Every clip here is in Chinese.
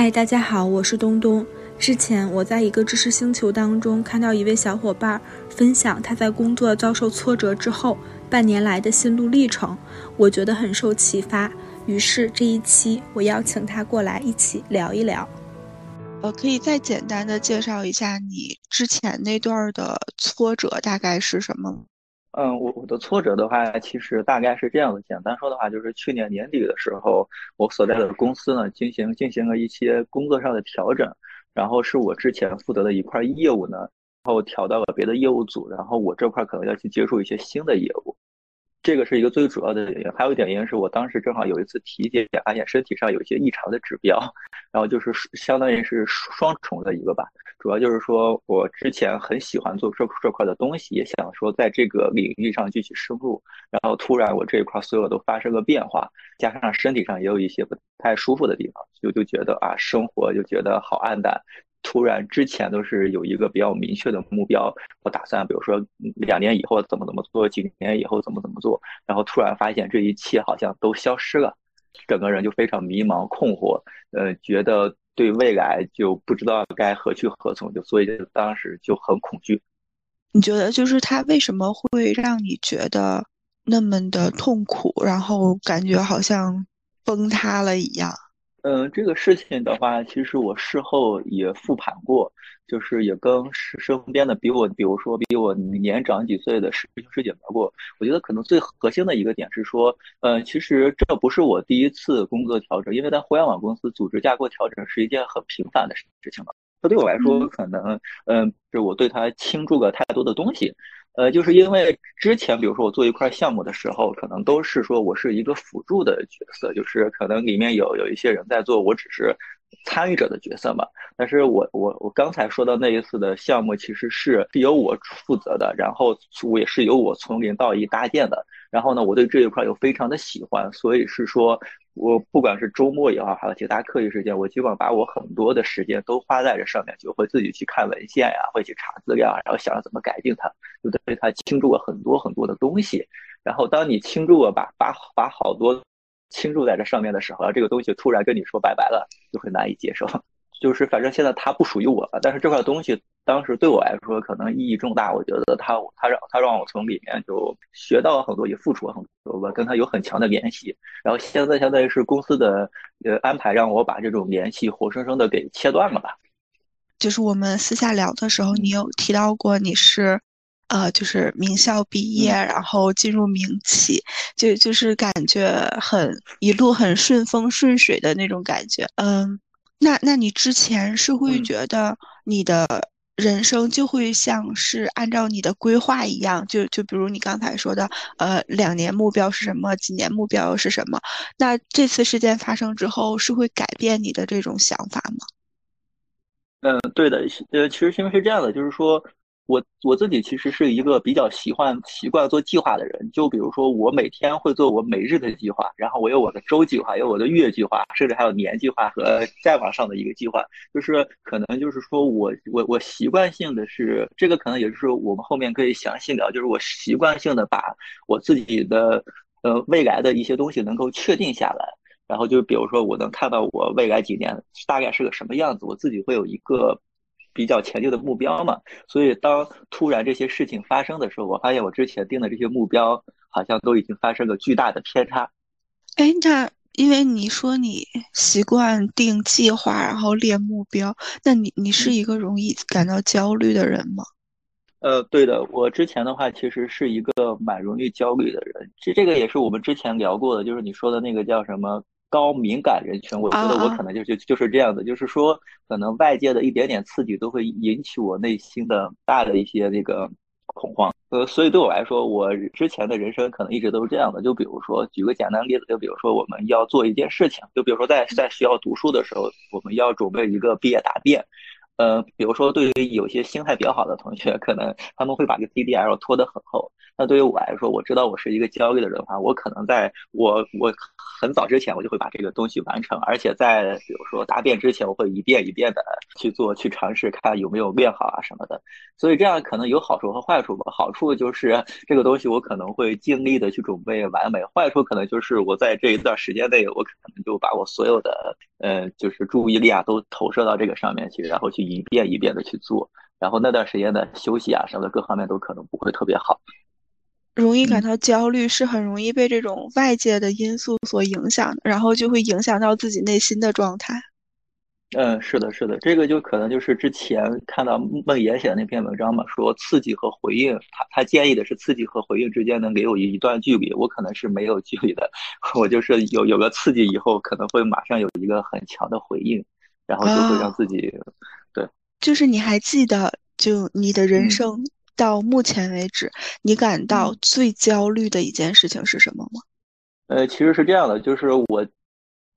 嗨，大家好，我是东东。之前我在一个知识星球当中看到一位小伙伴分享他在工作遭受挫折之后半年来的心路历程，我觉得很受启发。于是这一期我邀请他过来一起聊一聊。呃，可以再简单的介绍一下你之前那段的挫折大概是什么？嗯，我我的挫折的话，其实大概是这样的。简单说的话，就是去年年底的时候，我所在的公司呢进行进行了一些工作上的调整，然后是我之前负责的一块业务呢，然后调到了别的业务组，然后我这块可能要去接触一些新的业务。这个是一个最主要的原因，还有一点原因是我当时正好有一次体检，发现身体上有一些异常的指标，然后就是相当于是双重的一个吧。主要就是说我之前很喜欢做这这块的东西，也想说在这个领域上继续深入，然后突然我这一块所有都发生了变化，加上身体上也有一些不太舒服的地方，就就觉得啊，生活就觉得好暗淡。突然，之前都是有一个比较明确的目标，我打算，比如说两年以后怎么怎么做，几年以后怎么怎么做，然后突然发现这一切好像都消失了，整个人就非常迷茫困惑，呃，觉得对未来就不知道该何去何从，就所以当时就很恐惧。你觉得就是他为什么会让你觉得那么的痛苦，然后感觉好像崩塌了一样？嗯，这个事情的话，其实我事后也复盘过，就是也跟身身边的比我，比如说比我年长几岁的师兄师姐聊过。我觉得可能最核心的一个点是说，嗯，其实这不是我第一次工作调整，因为在互联网公司组织架构调整是一件很频繁的事情了。这对我来说，可能，嗯，是我对他倾注了太多的东西。呃，就是因为之前，比如说我做一块项目的时候，可能都是说我是一个辅助的角色，就是可能里面有有一些人在做，我只是参与者的角色嘛。但是我我我刚才说到那一次的项目，其实是是由我负责的，然后我也是由我从零到一搭建的。然后呢，我对这一块又非常的喜欢，所以是说。我不管是周末也好，还有其他课余时间，我基本上把我很多的时间都花在这上面，就会自己去看文献呀，会去查资料，然后想着怎么改进它，就对它倾注了很多很多的东西。然后当你倾注了把把把好多倾注在这上面的时候，这个东西突然跟你说拜拜了，就会难以接受。就是反正现在它不属于我了，但是这块东西当时对我来说可能意义重大。我觉得它它让它让我从里面就学到了很多，也付出了很多，我跟他有很强的联系。然后现在相当于是公司的呃安排，让我把这种联系活生生的给切断了吧。就是我们私下聊的时候，你有提到过你是呃就是名校毕业，然后进入名企，就就是感觉很一路很顺风顺水的那种感觉，嗯。那那你之前是会觉得你的人生就会像是按照你的规划一样，就就比如你刚才说的，呃，两年目标是什么，几年目标是什么？那这次事件发生之后，是会改变你的这种想法吗？嗯，对的，呃，其实因为是这样的，就是说。我我自己其实是一个比较习惯习惯做计划的人，就比如说我每天会做我每日的计划，然后我有我的周计划，有我的月计划，甚至还有年计划和再往上的一个计划。就是可能就是说我我我习惯性的是这个，可能也是我们后面可以详细聊，就是我习惯性的把我自己的呃未来的一些东西能够确定下来，然后就比如说我能看到我未来几年大概是个什么样子，我自己会有一个。比较前进的目标嘛，所以当突然这些事情发生的时候，我发现我之前定的这些目标好像都已经发生了巨大的偏差。哎，那因为你说你习惯定计划，然后列目标，那你你是一个容易感到焦虑的人吗？呃，对的，我之前的话其实是一个蛮容易焦虑的人。这这个也是我们之前聊过的，就是你说的那个叫什么？高敏感人群，我觉得我可能就就就是这样的，就是说，可能外界的一点点刺激都会引起我内心的大的一些那个恐慌。呃，所以对我来说，我之前的人生可能一直都是这样的。就比如说，举个简单例子，就比如说我们要做一件事情，就比如说在在学校读书的时候，我们要准备一个毕业答辩。呃，比如说对于有些心态比较好的同学，可能他们会把这个 DDL 拖得很厚。那对于我来说，我知道我是一个焦虑的人的话，我可能在我我很早之前，我就会把这个东西完成，而且在比如说答辩之前，我会一遍一遍的去做，去尝试看有没有练好啊什么的。所以这样可能有好处和坏处吧。好处就是这个东西我可能会尽力的去准备完美，坏处可能就是我在这一段时间内，我可能就把我所有的呃，就是注意力啊都投射到这个上面去，然后去一遍一遍的去做，然后那段时间的休息啊什么的各方面都可能不会特别好。容易感到焦虑，是很容易被这种外界的因素所影响的，然后就会影响到自己内心的状态。嗯，是的，是的，这个就可能就是之前看到梦岩写的那篇文章嘛，说刺激和回应，他他建议的是刺激和回应之间能给我一一段距离，我可能是没有距离的，我就是有有个刺激以后，可能会马上有一个很强的回应，然后就会让自己，对，就是你还记得，就你的人生。到目前为止，你感到最焦虑的一件事情是什么吗？呃，其实是这样的，就是我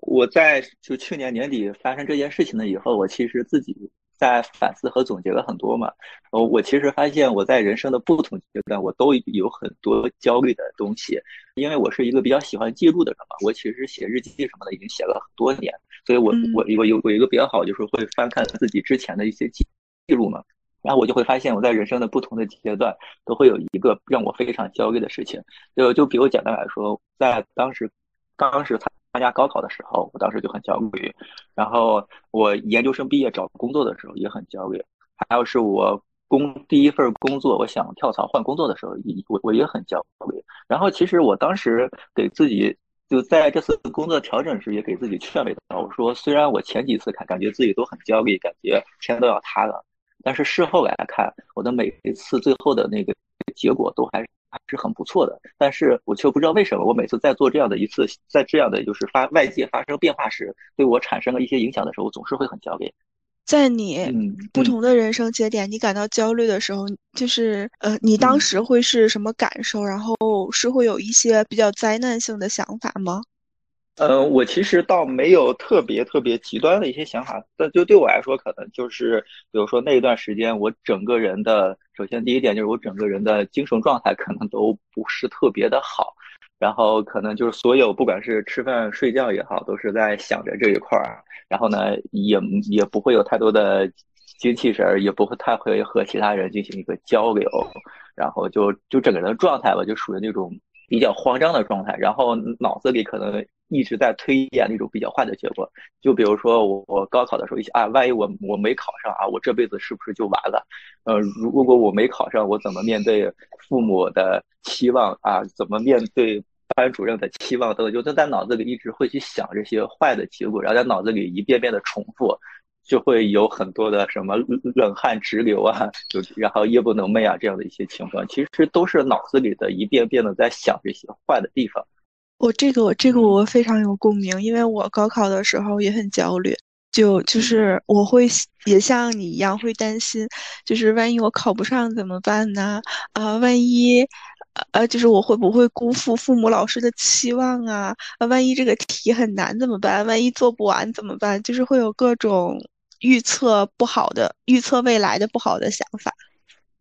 我在就去年年底发生这件事情了以后，我其实自己在反思和总结了很多嘛。呃，我其实发现我在人生的不同阶段，我都有很多焦虑的东西，因为我是一个比较喜欢记录的人嘛。我其实写日记什么的已经写了很多年，所以我我我有我有一个比较好，就是会翻看自己之前的一些记记录嘛。然后我就会发现，我在人生的不同的阶段，都会有一个让我非常焦虑的事情。就就比如简单来说，在当时当时参参加高考的时候，我当时就很焦虑；然后我研究生毕业找工作的时候也很焦虑；还有是我工第一份工作，我想跳槽换工作的时候，也我我也很焦虑。然后其实我当时给自己就在这次工作调整时，也给自己劝慰到，我说虽然我前几次看感觉自己都很焦虑，感觉天都要塌了。但是事后来看，我的每一次最后的那个结果都还还是很不错的。但是我却不知道为什么，我每次在做这样的一次，在这样的就是发外界发生变化时，对我产生了一些影响的时候，总是会很焦虑。在你不同的人生节点，你感到焦虑的时候，就是呃，你当时会是什么感受？然后是会有一些比较灾难性的想法吗？嗯，我其实倒没有特别特别极端的一些想法，但就对我来说，可能就是，比如说那一段时间，我整个人的，首先第一点就是我整个人的精神状态可能都不是特别的好，然后可能就是所有不管是吃饭睡觉也好，都是在想着这一块儿，然后呢，也也不会有太多的精气神，也不会太会和其他人进行一个交流，然后就就整个人的状态吧，就属于那种比较慌张的状态，然后脑子里可能。一直在推演那种比较坏的结果，就比如说我我高考的时候一想啊，万一我我没考上啊，我这辈子是不是就完了？呃，如果我没考上，我怎么面对父母的期望啊？怎么面对班主任的期望等等，就都在脑子里一直会去想这些坏的结果，然后在脑子里一遍遍的重复，就会有很多的什么冷汗直流啊，就然后夜不能寐啊这样的一些情况，其实都是脑子里的一遍遍的在想这些坏的地方。我这个我这个我非常有共鸣，因为我高考的时候也很焦虑，就就是我会也像你一样会担心，就是万一我考不上怎么办呢？啊，万一呃就是我会不会辜负父母老师的期望啊？啊，万一这个题很难怎么办？万一做不完怎么办？就是会有各种预测不好的、预测未来的不好的想法。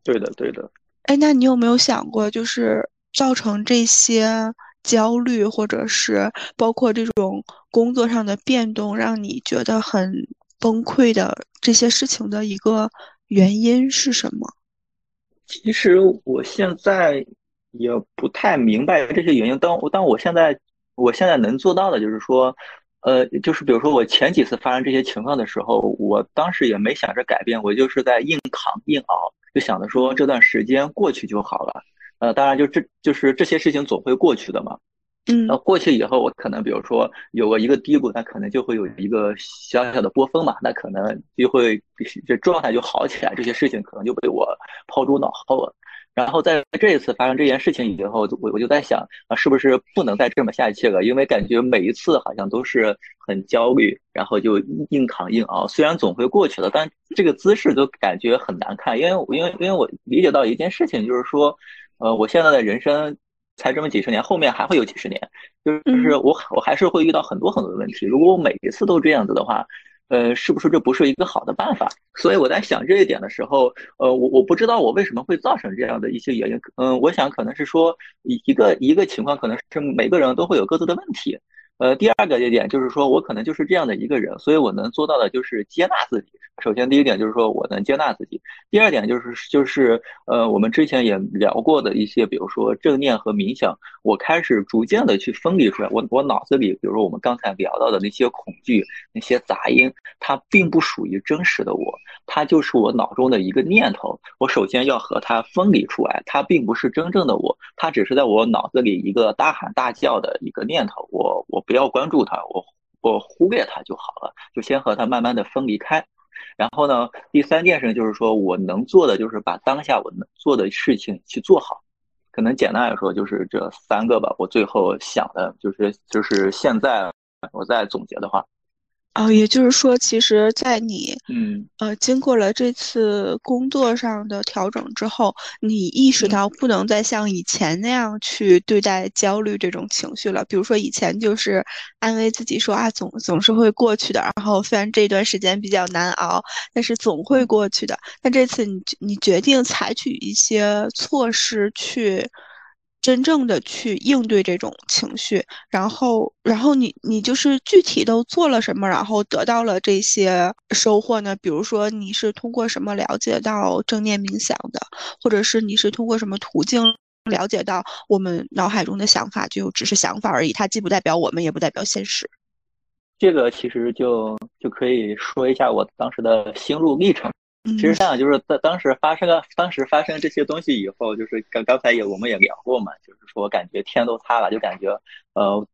对的，对的。哎，那你有没有想过，就是造成这些？焦虑，或者是包括这种工作上的变动，让你觉得很崩溃的这些事情的一个原因是什么？其实我现在也不太明白这些原因。当当我现在我现在能做到的，就是说，呃，就是比如说我前几次发生这些情况的时候，我当时也没想着改变，我就是在硬扛硬熬，就想着说这段时间过去就好了。呃，当然，就这就是这些事情总会过去的嘛。嗯，那过去以后，我可能比如说有个一个低谷，那可能就会有一个小小的波峰嘛，那可能就会这状态就好起来，这些事情可能就被我抛诸脑后了。然后在这一次发生这件事情以后，我我就在想啊，是不是不能再这么下去了？因为感觉每一次好像都是很焦虑，然后就硬扛硬熬，虽然总会过去了，但这个姿势都感觉很难看。因为因为因为我理解到一件事情，就是说。呃，我现在的人生才这么几十年，后面还会有几十年，就是就是我我还是会遇到很多很多的问题。如果我每一次都这样子的话，呃，是不是这不是一个好的办法？所以我在想这一点的时候，呃，我我不知道我为什么会造成这样的一些原因。嗯，我想可能是说一一个一个情况，可能是每个人都会有各自的问题。呃，第二个节点就是说我可能就是这样的一个人，所以我能做到的就是接纳自己。首先，第一点就是说我能接纳自己；第二点就是就是呃，我们之前也聊过的一些，比如说正念和冥想，我开始逐渐的去分离出来。我我脑子里，比如说我们刚才聊到的那些恐惧、那些杂音，它并不属于真实的我，它就是我脑中的一个念头。我首先要和它分离出来，它并不是真正的我，它只是在我脑子里一个大喊大叫的一个念头。我我。不要关注他，我我忽略他就好了，就先和他慢慢的分离开。然后呢，第三件事就是说我能做的就是把当下我能做的事情去做好。可能简单来说就是这三个吧。我最后想的就是就是现在我再总结的话。哦，也就是说，其实，在你嗯呃经过了这次工作上的调整之后，你意识到不能再像以前那样去对待焦虑这种情绪了。比如说，以前就是安慰自己说啊，总总是会过去的。然后虽然这段时间比较难熬，但是总会过去的。那这次你你决定采取一些措施去。真正的去应对这种情绪，然后，然后你你就是具体都做了什么，然后得到了这些收获呢？比如说你是通过什么了解到正念冥想的，或者是你是通过什么途径了解到我们脑海中的想法就只是想法而已，它既不代表我们，也不代表现实。这个其实就就可以说一下我当时的心路历程。其实这样，就是在当时发生了，当时发生这些东西以后，就是刚刚才也我们也聊过嘛，就是说感觉天都塌了，就感觉呃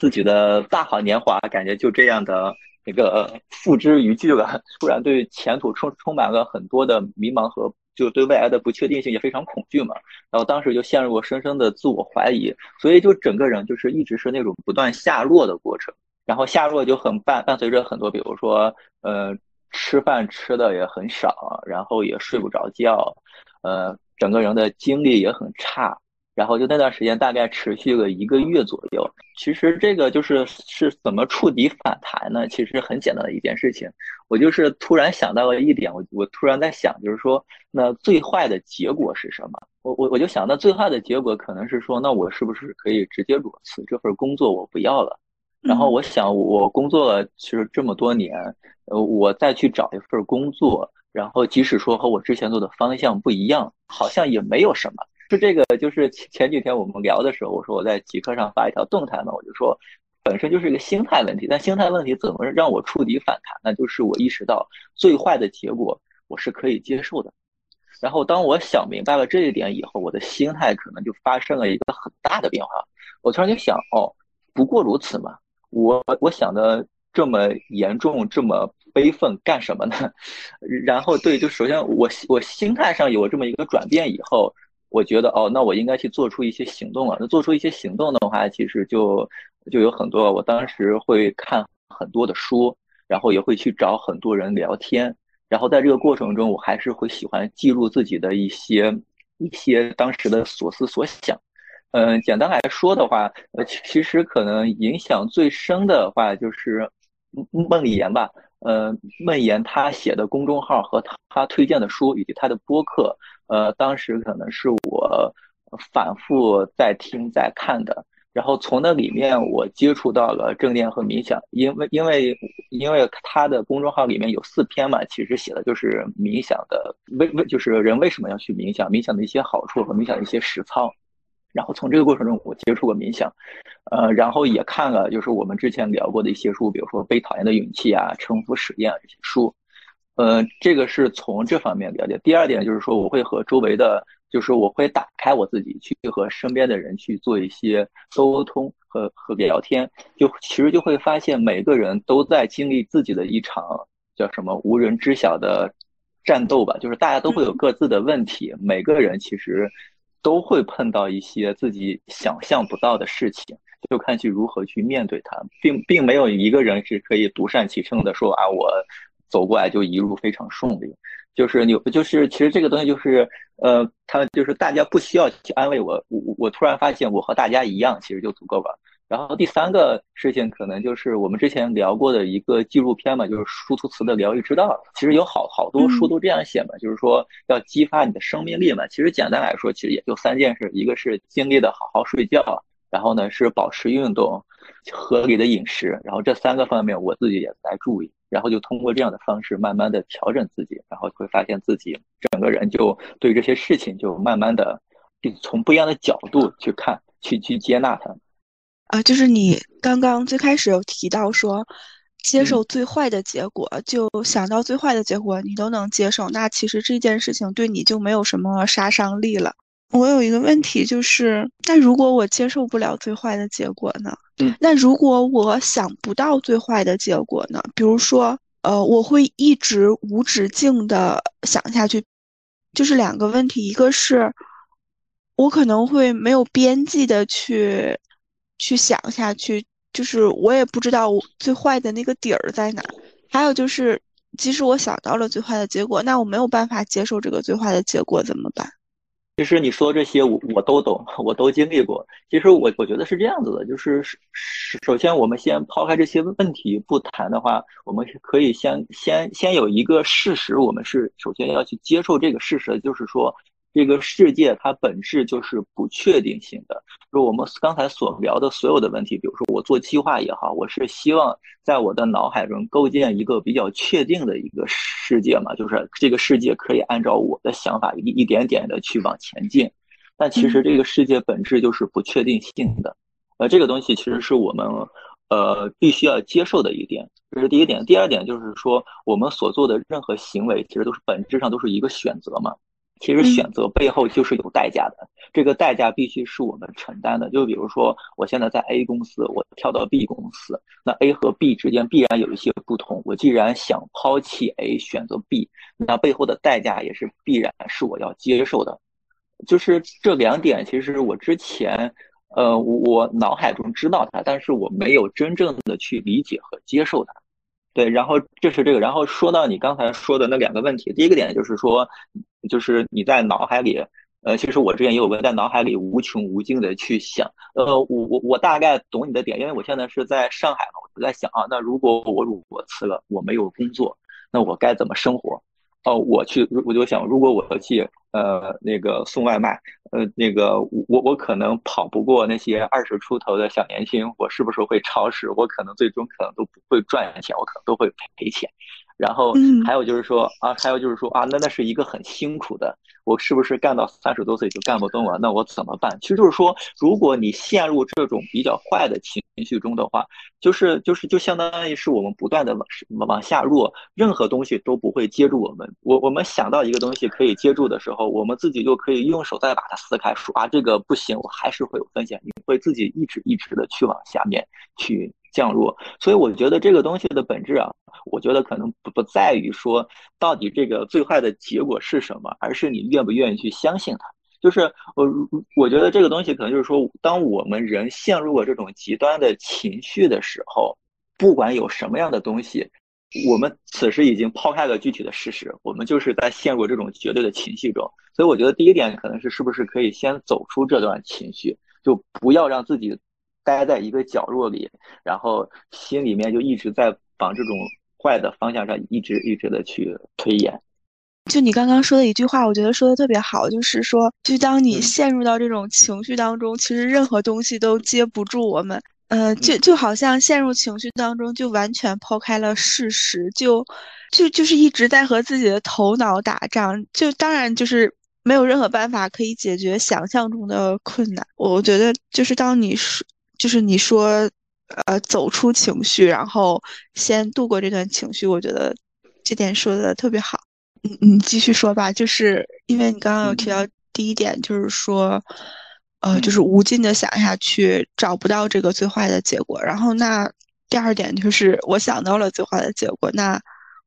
自己的大好年华，感觉就这样的那个付之一炬了。突然对前途充充满了很多的迷茫和就对未来的不确定性也非常恐惧嘛。然后当时就陷入了深深的自我怀疑，所以就整个人就是一直是那种不断下落的过程。然后下落就很伴伴随着很多，比如说呃。吃饭吃的也很少，然后也睡不着觉，呃，整个人的精力也很差，然后就那段时间大概持续了一个月左右。其实这个就是是怎么触底反弹呢？其实很简单的一件事情，我就是突然想到了一点，我我突然在想，就是说，那最坏的结果是什么？我我我就想，那最坏的结果可能是说，那我是不是可以直接裸辞这份工作，我不要了？然后我想，我工作了其实这么多年。呃，我再去找一份工作，然后即使说和我之前做的方向不一样，好像也没有什么。是这个，就是前前几天我们聊的时候，我说我在极客上发一条动态嘛，我就说，本身就是一个心态问题。但心态问题怎么让我触底反弹？那就是我意识到最坏的结果我是可以接受的。然后当我想明白了这一点以后，我的心态可能就发生了一个很大的变化。我突然就想，哦，不过如此嘛。我我想的。这么严重，这么悲愤干什么呢？然后对，就首先我我心态上有这么一个转变以后，我觉得哦，那我应该去做出一些行动了。那做出一些行动的话，其实就就有很多。我当时会看很多的书，然后也会去找很多人聊天。然后在这个过程中，我还是会喜欢记录自己的一些一些当时的所思所想。嗯，简单来说的话，呃，其实可能影响最深的话就是。孟岩吧，呃，孟岩他写的公众号和他推荐的书以及他的播客，呃，当时可能是我反复在听在看的。然后从那里面我接触到了正念和冥想，因为因为因为他的公众号里面有四篇嘛，其实写的就是冥想的为为就是人为什么要去冥想，冥想的一些好处和冥想的一些实操。然后从这个过程中，我接触过冥想，呃，然后也看了就是我们之前聊过的一些书，比如说《被讨厌的勇气》啊，《沉浮实验》这些书，呃，这个是从这方面了解。第二点就是说，我会和周围的，就是我会打开我自己，去和身边的人去做一些沟通和和聊天，就其实就会发现每个人都在经历自己的一场叫什么无人知晓的战斗吧，就是大家都会有各自的问题，每个人其实。都会碰到一些自己想象不到的事情，就看去如何去面对它，并并没有一个人是可以独善其身的说啊，我走过来就一路非常顺利。就是你，就是其实这个东西就是，呃，他就是大家不需要去安慰我，我我突然发现我和大家一样，其实就足够了。然后第三个事情可能就是我们之前聊过的一个纪录片嘛，就是舒图茨的疗愈之道。其实有好好多书都这样写嘛，就是说要激发你的生命力嘛。其实简单来说，其实也就三件事：一个是尽力的好好睡觉，然后呢是保持运动、合理的饮食，然后这三个方面我自己也在注意，然后就通过这样的方式慢慢的调整自己，然后会发现自己整个人就对这些事情就慢慢的从不一样的角度去看，去去接纳它。啊，就是你刚刚最开始有提到说，接受最坏的结果，就想到最坏的结果你都能接受，那其实这件事情对你就没有什么杀伤力了。我有一个问题就是，那如果我接受不了最坏的结果呢？嗯，那如果我想不到最坏的结果呢？比如说，呃，我会一直无止境的想下去，就是两个问题，一个是，我可能会没有边际的去去想下去，就是我也不知道我最坏的那个底儿在哪。还有就是，即使我想到了最坏的结果，那我没有办法接受这个最坏的结果怎么办？其实你说这些我我都懂，我都经历过。其实我我觉得是这样子的，就是首先我们先抛开这些问题不谈的话，我们可以先先先有一个事实，我们是首先要去接受这个事实，就是说。这个世界它本质就是不确定性的。就我们刚才所聊的所有的问题，比如说我做计划也好，我是希望在我的脑海中构建一个比较确定的一个世界嘛，就是这个世界可以按照我的想法一一点点的去往前进。但其实这个世界本质就是不确定性的。呃，这个东西其实是我们呃必须要接受的一点，这是第一点。第二点就是说，我们所做的任何行为，其实都是本质上都是一个选择嘛。其实选择背后就是有代价的，这个代价必须是我们承担的。就比如说，我现在在 A 公司，我跳到 B 公司，那 A 和 B 之间必然有一些不同。我既然想抛弃 A，选择 B，那背后的代价也是必然是我要接受的。就是这两点，其实我之前，呃，我脑海中知道它，但是我没有真正的去理解和接受它。对，然后这是这个，然后说到你刚才说的那两个问题，第一个点就是说，就是你在脑海里，呃，其实我之前也有问，在脑海里无穷无尽的去想，呃，我我我大概懂你的点，因为我现在是在上海嘛，我在想啊，那如果我如果辞了，我没有工作，那我该怎么生活？哦，我去，我就想，如果我去，呃，那个送外卖，呃，那个我我可能跑不过那些二十出头的小年轻，我是不是会超时？我可能最终可能都不会赚钱，我可能都会赔钱。然后还有就是说啊，还有就是说啊，那那是一个很辛苦的，我是不是干到三十多岁就干不动了？那我怎么办？其实就是说，如果你陷入这种比较坏的情绪中的话，就是就是就相当于是我们不断的往往下落，任何东西都不会接住我们。我我们想到一个东西可以接住的时候，我们自己就可以用手再把它撕开，说啊这个不行，我还是会有风险，你会自己一直一直的去往下面去。降落，所以我觉得这个东西的本质啊，我觉得可能不不在于说到底这个最坏的结果是什么，而是你愿不愿意去相信它。就是我我觉得这个东西可能就是说，当我们人陷入了这种极端的情绪的时候，不管有什么样的东西，我们此时已经抛开了具体的事实，我们就是在陷入这种绝对的情绪中。所以我觉得第一点可能是是不是可以先走出这段情绪，就不要让自己。待在一个角落里，然后心里面就一直在往这种坏的方向上一直一直的去推演。就你刚刚说的一句话，我觉得说的特别好，就是说，就当你陷入到这种情绪当中，其实任何东西都接不住我们。呃，就就好像陷入情绪当中，就完全抛开了事实，就就就是一直在和自己的头脑打仗。就当然就是没有任何办法可以解决想象中的困难。我觉得就是当你说。就是你说，呃，走出情绪，然后先度过这段情绪，我觉得这点说的特别好。你你继续说吧，就是因为你刚刚有提到第一点，就是说，呃，就是无尽的想下去，找不到这个最坏的结果。然后那第二点就是我想到了最坏的结果，那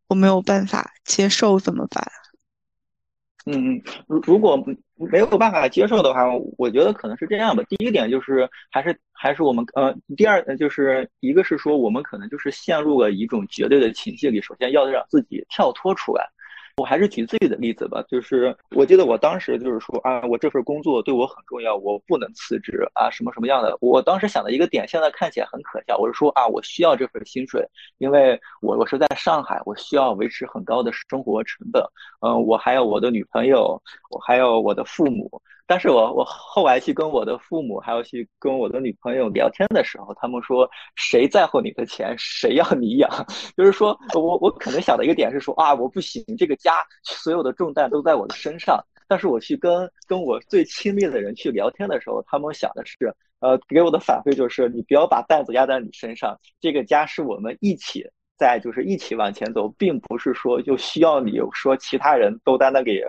我没有办法接受怎么办？嗯嗯，如如果没有办法接受的话，我觉得可能是这样吧。第一点就是还是还是我们呃，第二就是一个是说我们可能就是陷入了一种绝对的情绪里，首先要让自己跳脱出来。我还是举自己的例子吧，就是我记得我当时就是说啊，我这份工作对我很重要，我不能辞职啊，什么什么样的。我当时想的一个点，现在看起来很可笑。我是说啊，我需要这份薪水，因为我我是在上海，我需要维持很高的生活成本。嗯，我还有我的女朋友，我还有我的父母。但是我我后来去跟我的父母，还有去跟我的女朋友聊天的时候，他们说谁在乎你的钱，谁要你养？就是说我我可能想的一个点是说啊，我不行，这个家所有的重担都在我的身上。但是我去跟跟我最亲密的人去聊天的时候，他们想的是，呃，给我的反馈就是你不要把担子压在你身上，这个家是我们一起。在就是一起往前走，并不是说就需要你说其他人都在那给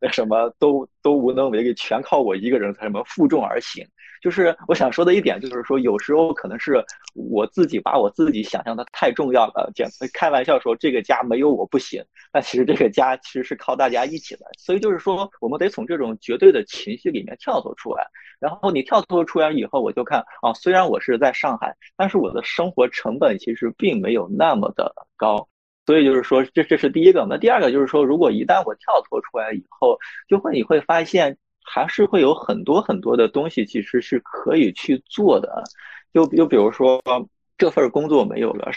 那什么都都无能为力，全靠我一个人才什么负重而行。就是我想说的一点，就是说有时候可能是我自己把我自己想象的太重要了，讲开玩笑说这个家没有我不行，但其实这个家其实是靠大家一起的。所以就是说，我们得从这种绝对的情绪里面跳脱出来。然后你跳脱出来以后，我就看啊，虽然我是在上海，但是我的生活成本其实并没有那么的高。所以就是说，这这是第一个。那第二个就是说，如果一旦我跳脱出来以后，就会你会发现。还是会有很多很多的东西，其实是可以去做的。就就比如说，这份工作没有了，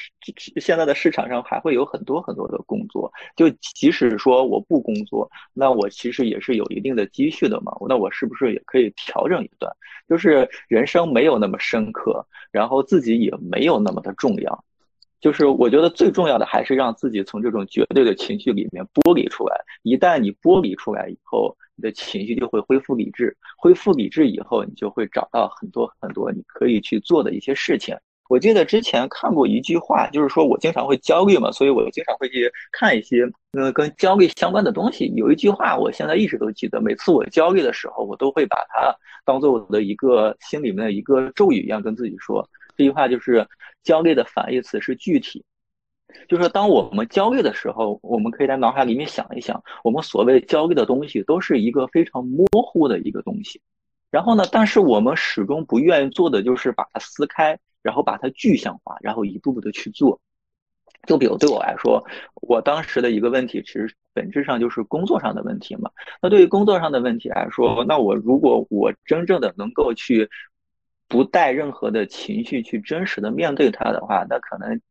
现在的市场上还会有很多很多的工作。就即使说我不工作，那我其实也是有一定的积蓄的嘛。那我是不是也可以调整一段？就是人生没有那么深刻，然后自己也没有那么的重要。就是我觉得最重要的还是让自己从这种绝对的情绪里面剥离出来。一旦你剥离出来以后，你的情绪就会恢复理智，恢复理智以后，你就会找到很多很多你可以去做的一些事情。我记得之前看过一句话，就是说我经常会焦虑嘛，所以我经常会去看一些呃跟焦虑相关的东西。有一句话，我现在一直都记得，每次我焦虑的时候，我都会把它当做我的一个心里面的一个咒语一样跟自己说。这句话就是焦虑的反义词是具体。就是当我们焦虑的时候，我们可以在脑海里面想一想，我们所谓焦虑的东西都是一个非常模糊的一个东西。然后呢，但是我们始终不愿意做的就是把它撕开，然后把它具象化，然后一步步的去做。就比如对我来说，我当时的一个问题，其实本质上就是工作上的问题嘛。那对于工作上的问题来说，那我如果我真正的能够去不带任何的情绪去真实的面对它的话，那可能。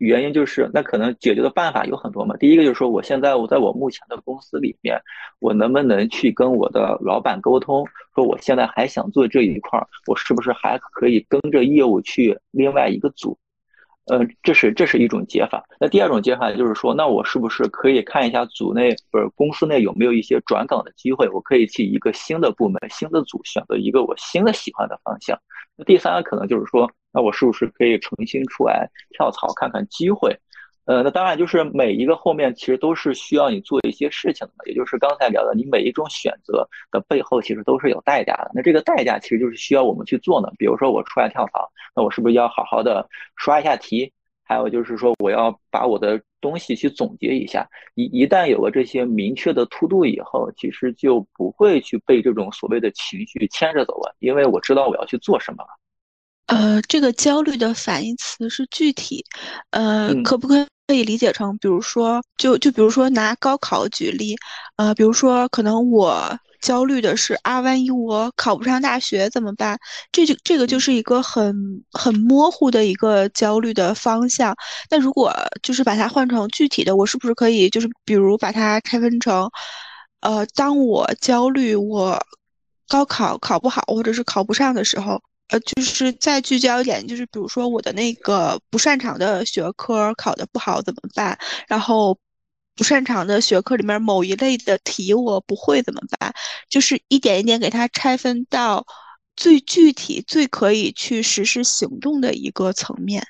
原因就是，那可能解决的办法有很多嘛。第一个就是说，我现在我在我目前的公司里面，我能不能去跟我的老板沟通，说我现在还想做这一块儿，我是不是还可以跟着业务去另外一个组？呃，这是这是一种解法。那第二种解法就是说，那我是不是可以看一下组内不是公司内有没有一些转岗的机会？我可以去一个新的部门、新的组，选择一个我新的喜欢的方向。那第三个可能就是说，那我是不是可以重新出来跳槽看看机会？呃，那当然就是每一个后面其实都是需要你做一些事情的，也就是刚才聊的，你每一种选择的背后其实都是有代价的。那这个代价其实就是需要我们去做呢。比如说我出来跳槽，那我是不是要好好的刷一下题？还有就是说我要把我的东西去总结一下。一一旦有了这些明确的突度以后，其实就不会去被这种所谓的情绪牵着走了，因为我知道我要去做什么了。呃，这个焦虑的反义词是具体，呃，可不可以？可以理解成，比如说，就就比如说拿高考举例，呃，比如说可能我焦虑的是啊，万一我考不上大学怎么办？这就这个就是一个很很模糊的一个焦虑的方向。那如果就是把它换成具体的，我是不是可以就是比如把它拆分成，呃，当我焦虑我高考考不好或者是考不上的时候。呃，就是再聚焦一点，就是比如说我的那个不擅长的学科考的不好怎么办？然后不擅长的学科里面某一类的题我不会怎么办？就是一点一点给它拆分到最具体、最可以去实施行动的一个层面。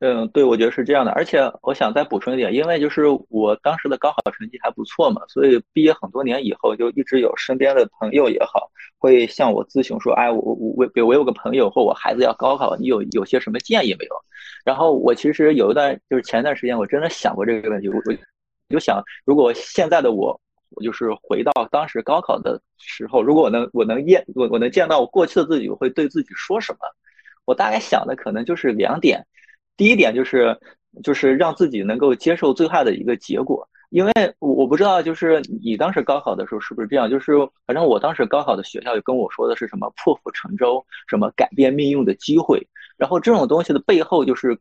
嗯，对，我觉得是这样的。而且我想再补充一点，因为就是我当时的高考成绩还不错嘛，所以毕业很多年以后，就一直有身边的朋友也好，会向我咨询说：“哎，我我我我有个朋友或我孩子要高考，你有有些什么建议没有？”然后我其实有一段就是前段时间，我真的想过这个问题，我我就想，如果现在的我，我就是回到当时高考的时候，如果我能我能验我我能见到我过去的自己，我会对自己说什么？我大概想的可能就是两点。第一点就是，就是让自己能够接受最坏的一个结果，因为我我不知道，就是你当时高考的时候是不是这样？就是反正我当时高考的学校就跟我说的是什么破釜沉舟，什么改变命运的机会，然后这种东西的背后就是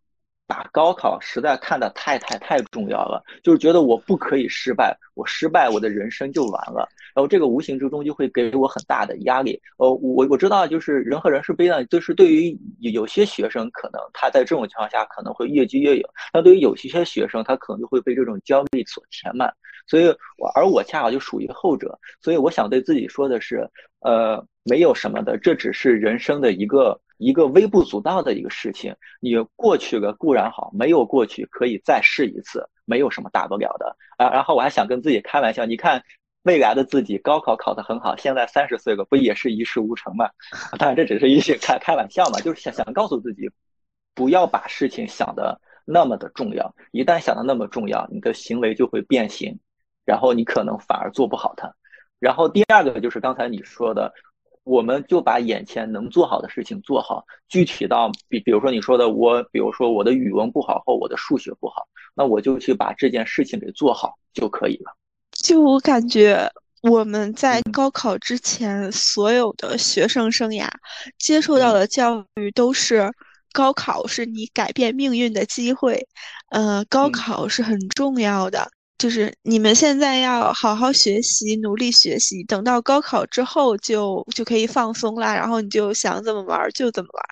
把高考实在看得太太太重要了，就是觉得我不可以失败，我失败我的人生就完了。然后这个无形之中就会给我很大的压力。呃，我我知道，就是人和人是不一样，就是对于有些学生，可能他在这种情况下可能会越积越有；那对于有些学生，他可能就会被这种焦虑所填满。所以，我而我恰好就属于后者。所以，我想对自己说的是，呃，没有什么的，这只是人生的一个一个微不足道的一个事情。你过去了固然好，没有过去可以再试一次，没有什么大不了的啊。然后我还想跟自己开玩笑，你看。未来的自己高考考得很好，现在三十岁了，不也是一事无成吗？当然这只是一些开开玩笑嘛，就是想想告诉自己，不要把事情想的那么的重要。一旦想的那么重要，你的行为就会变形，然后你可能反而做不好它。然后第二个就是刚才你说的，我们就把眼前能做好的事情做好。具体到比比如说你说的，我比如说我的语文不好或我的数学不好，那我就去把这件事情给做好就可以了。就我感觉，我们在高考之前，所有的学生生涯接受到的教育都是：高考是你改变命运的机会，呃，高考是很重要的，就是你们现在要好好学习，努力学习，等到高考之后就就可以放松啦，然后你就想怎么玩就怎么玩。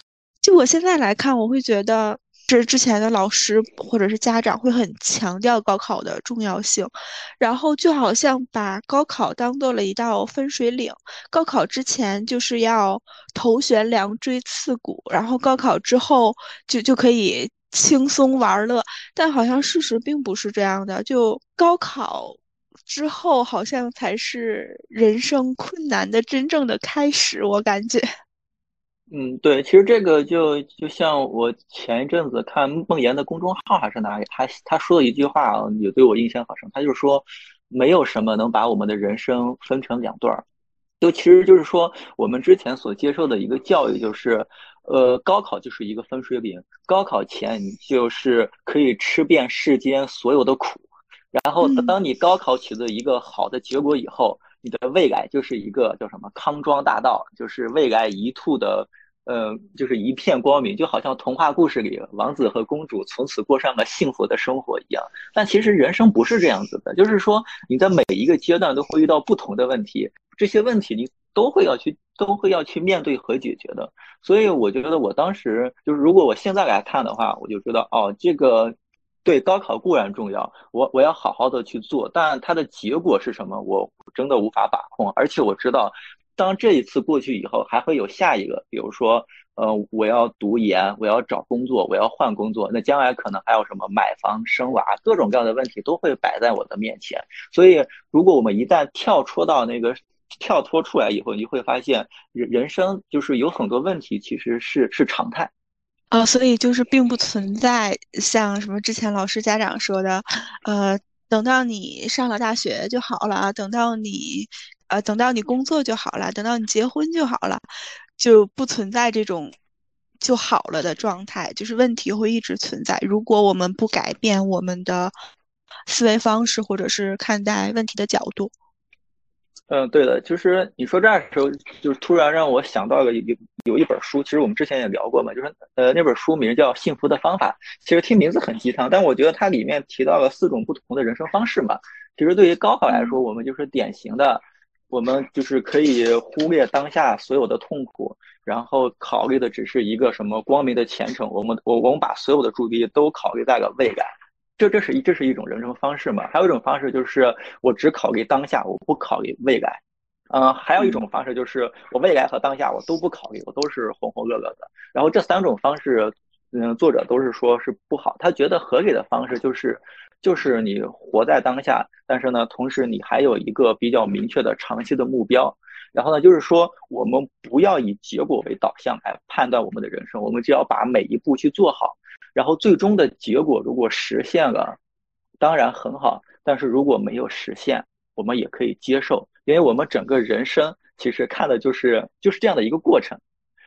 就我现在来看，我会觉得。是之前的老师或者是家长会很强调高考的重要性，然后就好像把高考当做了一道分水岭，高考之前就是要头悬梁锥刺股，然后高考之后就就可以轻松玩乐，但好像事实并不是这样的，就高考之后好像才是人生困难的真正的开始，我感觉。嗯，对，其实这个就就像我前一阵子看梦妍的公众号还是哪里，他他说的一句话，也对我印象很深。他就说，没有什么能把我们的人生分成两段儿，就其实就是说，我们之前所接受的一个教育就是，呃，高考就是一个分水岭，高考前你就是可以吃遍世间所有的苦，然后当你高考取得一个好的结果以后。你的未来就是一个叫什么康庄大道，就是未来一兔的，呃，就是一片光明，就好像童话故事里王子和公主从此过上了幸福的生活一样。但其实人生不是这样子的，就是说你在每一个阶段都会遇到不同的问题，这些问题你都会要去，都会要去面对和解决的。所以我觉得我当时就是，如果我现在来看的话，我就知道哦，这个。对高考固然重要，我我要好好的去做，但它的结果是什么，我真的无法把控。而且我知道，当这一次过去以后，还会有下一个。比如说，呃，我要读研，我要找工作，我要换工作，那将来可能还有什么买房、生娃，各种各样的问题都会摆在我的面前。所以，如果我们一旦跳出到那个跳脱出来以后，你会发现，人人生就是有很多问题，其实是是常态。啊，所以就是并不存在像什么之前老师家长说的，呃，等到你上了大学就好了，等到你，呃，等到你工作就好了，等到你结婚就好了，就不存在这种就好了的状态，就是问题会一直存在。如果我们不改变我们的思维方式，或者是看待问题的角度。嗯，对的，就是你说这儿的时候，就是突然让我想到了有有一本书，其实我们之前也聊过嘛，就是呃那本书名叫《幸福的方法》，其实听名字很鸡汤，但我觉得它里面提到了四种不同的人生方式嘛。其实对于高考来说，我们就是典型的，我们就是可以忽略当下所有的痛苦，然后考虑的只是一个什么光明的前程。我们我我们把所有的注意力都考虑在了未来。这这是一这是一种人生方式嘛？还有一种方式就是我只考虑当下，我不考虑未来。嗯，还有一种方式就是我未来和当下我都不考虑，我都是浑浑噩噩的。然后这三种方式，嗯，作者都是说是不好。他觉得合理的方式就是就是你活在当下，但是呢，同时你还有一个比较明确的长期的目标。然后呢，就是说我们不要以结果为导向来判断我们的人生，我们只要把每一步去做好。然后最终的结果如果实现了，当然很好。但是如果没有实现，我们也可以接受，因为我们整个人生其实看的就是就是这样的一个过程，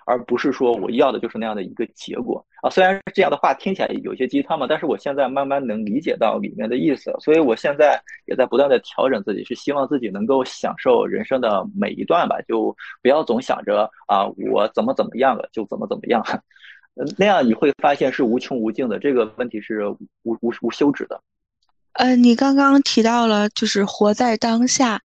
而不是说我要的就是那样的一个结果啊。虽然这样的话听起来有些鸡汤嘛，但是我现在慢慢能理解到里面的意思，所以我现在也在不断的调整自己，是希望自己能够享受人生的每一段吧，就不要总想着啊我怎么怎么样了就怎么怎么样。那样你会发现是无穷无尽的，这个问题是无无无休止的。呃，你刚刚提到了就是活在当下，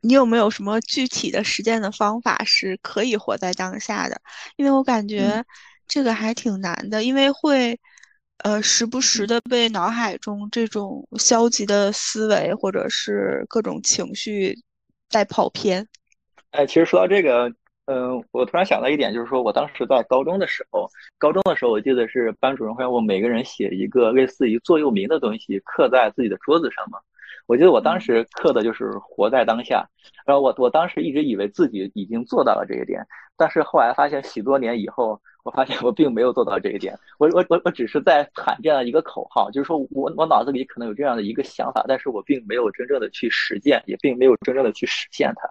你有没有什么具体的实践的方法是可以活在当下的？因为我感觉这个还挺难的，因为会呃时不时的被脑海中这种消极的思维或者是各种情绪带跑偏。哎，其实说到这个。嗯，我突然想到一点，就是说我当时在高中的时候，高中的时候我记得是班主任会让我每个人写一个类似于座右铭的东西，刻在自己的桌子上嘛。我觉得我当时刻的就是活在当下，然后我我当时一直以为自己已经做到了这一点，但是后来发现许多年以后，我发现我并没有做到这一点。我我我我只是在喊这样一个口号，就是说我我脑子里可能有这样的一个想法，但是我并没有真正的去实践，也并没有真正的去实现它。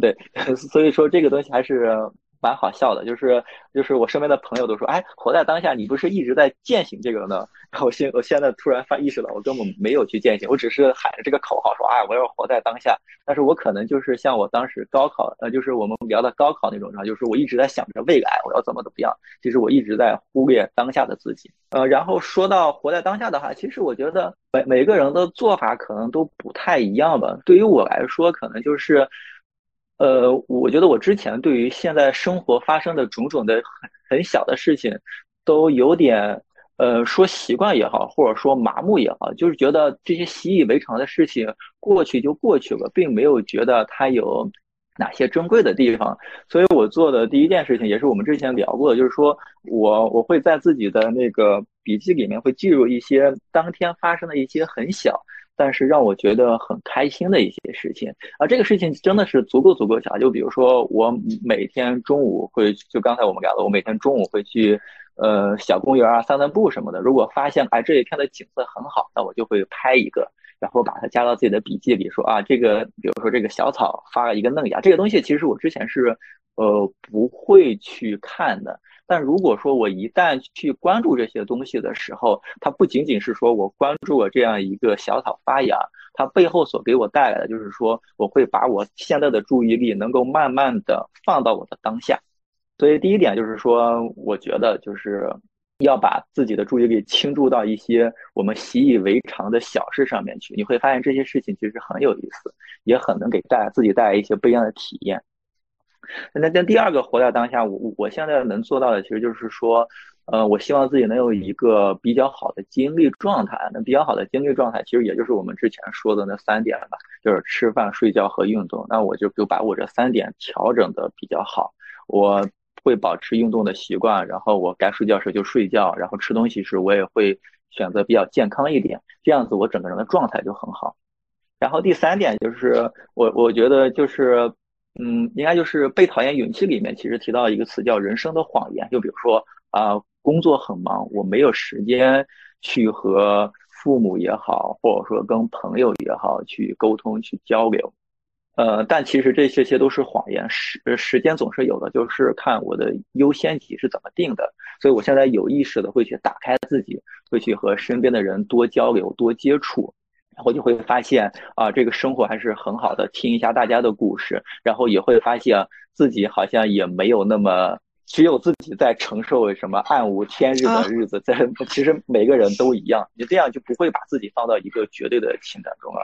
对，所以说这个东西还是蛮好笑的，就是就是我身边的朋友都说，哎，活在当下，你不是一直在践行这个呢？然后现我现在突然发意识到，我根本没有去践行，我只是喊着这个口号说，啊，我要活在当下。但是我可能就是像我当时高考，呃，就是我们聊的高考那种状态，就是我一直在想着未来我要怎么怎么样，其实我一直在忽略当下的自己。呃，然后说到活在当下的话，其实我觉得每每个人的做法可能都不太一样吧。对于我来说，可能就是。呃，我觉得我之前对于现在生活发生的种种的很很小的事情，都有点呃说习惯也好，或者说麻木也好，就是觉得这些习以为常的事情过去就过去了，并没有觉得它有哪些珍贵的地方。所以我做的第一件事情，也是我们之前聊过的，就是说我我会在自己的那个笔记里面会记录一些当天发生的一些很小。但是让我觉得很开心的一些事情啊，这个事情真的是足够足够小。就比如说，我每天中午会，就刚才我们聊的，我每天中午会去，呃，小公园啊散散步什么的。如果发现哎这一片的景色很好，那我就会拍一个，然后把它加到自己的笔记里，说啊这个，比如说这个小草发了一个嫩芽，这个东西其实我之前是，呃，不会去看的。但如果说我一旦去关注这些东西的时候，它不仅仅是说我关注了这样一个小草发芽，它背后所给我带来的就是说，我会把我现在的注意力能够慢慢的放到我的当下。所以第一点就是说，我觉得就是要把自己的注意力倾注到一些我们习以为常的小事上面去，你会发现这些事情其实很有意思，也很能给带自己带来一些不一样的体验。那那第二个活在当下，我我现在能做到的，其实就是说，呃，我希望自己能有一个比较好的精力状态。那比较好的精力状态，其实也就是我们之前说的那三点吧，就是吃饭、睡觉和运动。那我就就把我这三点调整的比较好。我会保持运动的习惯，然后我该睡觉时就睡觉，然后吃东西时我也会选择比较健康一点，这样子我整个人的状态就很好。然后第三点就是我我觉得就是。嗯，应该就是《被讨厌勇气》里面其实提到一个词叫“人生的谎言”。就比如说啊，工作很忙，我没有时间去和父母也好，或者说跟朋友也好去沟通、去交流。呃，但其实这些些都是谎言。时时间总是有的，就是看我的优先级是怎么定的。所以我现在有意识的会去打开自己，会去和身边的人多交流、多接触。然后就会发现啊，这个生活还是很好的。听一下大家的故事，然后也会发现自己好像也没有那么只有自己在承受什么暗无天日的日子。在其实每个人都一样，你这样就不会把自己放到一个绝对的情感中了。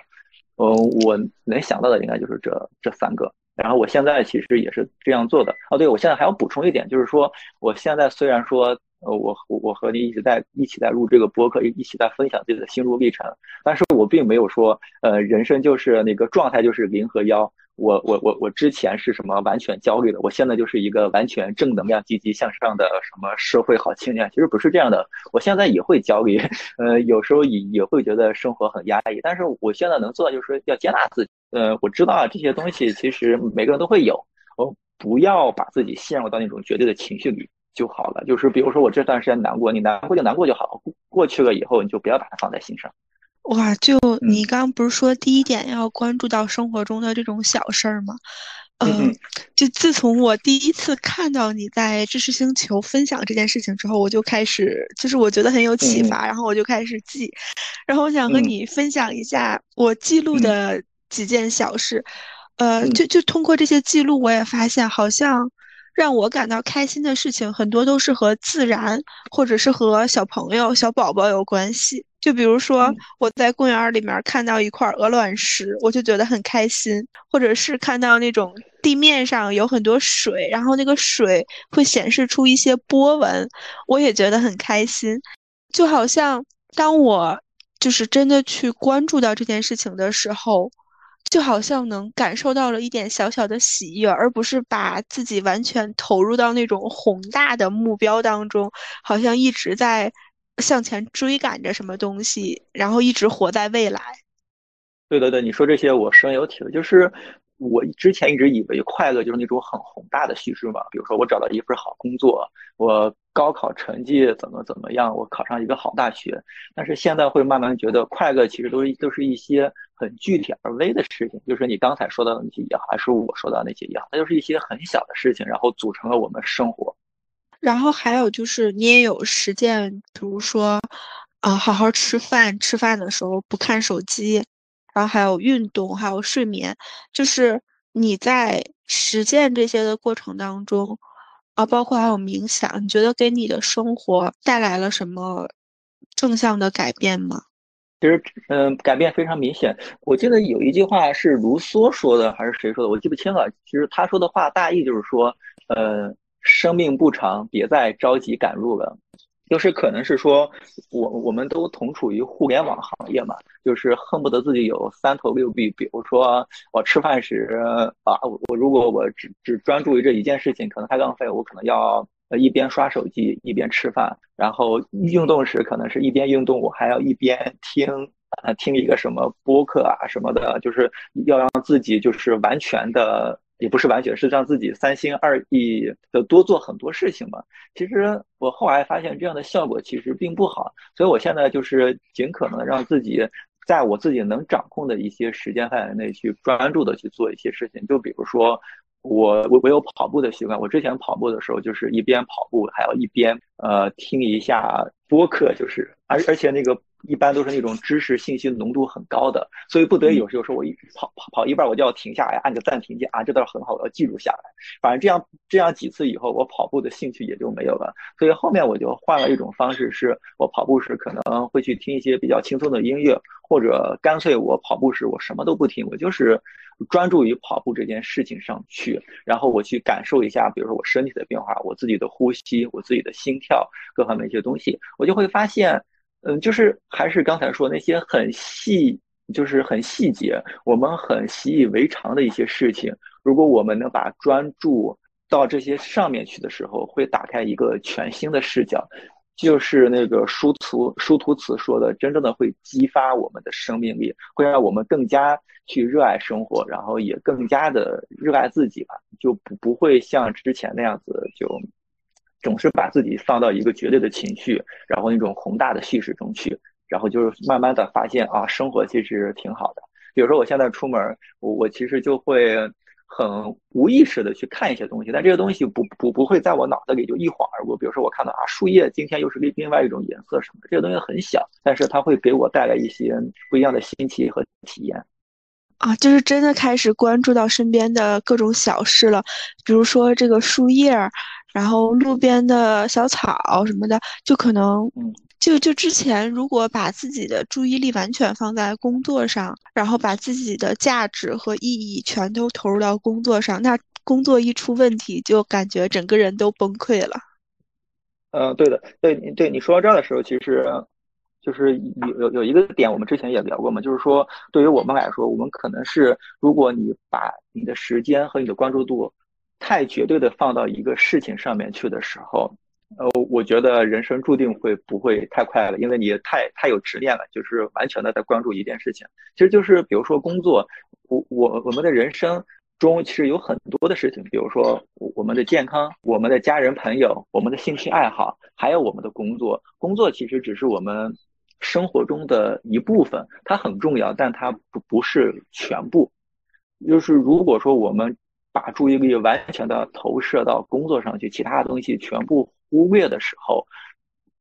嗯，我能想到的应该就是这这三个。然后我现在其实也是这样做的。哦，对，我现在还要补充一点，就是说我现在虽然说。呃，我我和你一直在一起在录这个播客，一起在分享自己的心路历程。但是我并没有说，呃，人生就是那个状态就是零和幺。我我我我之前是什么完全焦虑的，我现在就是一个完全正能量、积极向上的什么社会好青年。其实不是这样的，我现在也会焦虑，呃，有时候也也会觉得生活很压抑。但是我现在能做的就是要接纳自己。呃，我知道啊这些东西其实每个人都会有，我不要把自己陷入到那种绝对的情绪里。就好了，就是比如说我这段时间难过，你难过就难过就好，过去了以后你就不要把它放在心上。哇，就你刚刚不是说第一点要关注到生活中的这种小事儿吗？嗯，就自从我第一次看到你在知识星球分享这件事情之后，我就开始，就是我觉得很有启发，然后我就开始记，然后我想和你分享一下我记录的几件小事。呃，就就通过这些记录，我也发现好像。让我感到开心的事情，很多都是和自然或者是和小朋友、小宝宝有关系。就比如说，我在公园里面看到一块鹅卵石，我就觉得很开心；或者是看到那种地面上有很多水，然后那个水会显示出一些波纹，我也觉得很开心。就好像当我就是真的去关注到这件事情的时候。就好像能感受到了一点小小的喜悦，而不是把自己完全投入到那种宏大的目标当中，好像一直在向前追赶着什么东西，然后一直活在未来。对对对，你说这些我深有体会，就是。我之前一直以为快乐就是那种很宏大的叙事嘛，比如说我找到一份好工作，我高考成绩怎么怎么样，我考上一个好大学。但是现在会慢慢觉得，快乐其实都都是一些很具体而微的事情，就是你刚才说到的那些也好，还是我说到那些也好，它就是一些很小的事情，然后组成了我们生活。然后还有就是你也有实践，比如说，啊，好好吃饭，吃饭的时候不看手机。然后还有运动，还有睡眠，就是你在实践这些的过程当中，啊，包括还有冥想，你觉得给你的生活带来了什么正向的改变吗？其实，嗯，改变非常明显。我记得有一句话是卢梭说的，还是谁说的？我记不清了。其实他说的话大意就是说，呃，生命不长，别再着急赶路了。就是可能是说，我我们都同处于互联网行业嘛，就是恨不得自己有三头六臂。比如说，我吃饭时啊，我我如果我只只专注于这一件事情，可能太浪费，我可能要呃一边刷手机一边吃饭。然后运动时，可能是一边运动，我还要一边听呃听一个什么播客啊什么的，就是要让自己就是完全的。也不是完全是让自己三心二意的多做很多事情嘛。其实我后来发现这样的效果其实并不好，所以我现在就是尽可能让自己在我自己能掌控的一些时间范围内去专注的去做一些事情。就比如说我我我有跑步的习惯，我之前跑步的时候就是一边跑步还要一边呃听一下播客，就是而而且那个。一般都是那种知识信息浓度很高的，所以不得已有时候说我一跑跑跑一半我就要停下来按个暂停键啊，这倒是很好，我要记录下来。反正这样这样几次以后，我跑步的兴趣也就没有了。所以后面我就换了一种方式，是我跑步时可能会去听一些比较轻松的音乐，或者干脆我跑步时我什么都不听，我就是专注于跑步这件事情上去，然后我去感受一下，比如说我身体的变化，我自己的呼吸，我自己的心跳各方面一些东西，我就会发现。嗯，就是还是刚才说那些很细，就是很细节，我们很习以为常的一些事情。如果我们能把专注到这些上面去的时候，会打开一个全新的视角。就是那个殊途殊途辞说的，真正的会激发我们的生命力，会让我们更加去热爱生活，然后也更加的热爱自己吧，就不不会像之前那样子就。总是把自己放到一个绝对的情绪，然后那种宏大的叙事中去，然后就是慢慢的发现啊，生活其实挺好的。比如说我现在出门，我我其实就会很无意识的去看一些东西，但这个东西不不不会在我脑子里就一晃而过。比如说我看到啊，树叶今天又是另另外一种颜色什么的，这个东西很小，但是它会给我带来一些不一样的新奇和体验。啊，就是真的开始关注到身边的各种小事了，比如说这个树叶。然后路边的小草什么的，就可能，就就之前如果把自己的注意力完全放在工作上，然后把自己的价值和意义全都投入到工作上，那工作一出问题，就感觉整个人都崩溃了。嗯，对的，对，对，你说到这儿的时候，其实就是有有有一个点，我们之前也聊过嘛，就是说对于我们来说，我们可能是如果你把你的时间和你的关注度。太绝对的放到一个事情上面去的时候，呃，我觉得人生注定会不会太快了，因为你太太有执念了，就是完全的在关注一件事情。其实就是比如说工作，我我我们的人生中其实有很多的事情，比如说我们的健康、我们的家人朋友、我们的兴趣爱好，还有我们的工作。工作其实只是我们生活中的一部分，它很重要，但它不不是全部。就是如果说我们把注意力完全的投射到工作上去，其他的东西全部忽略的时候，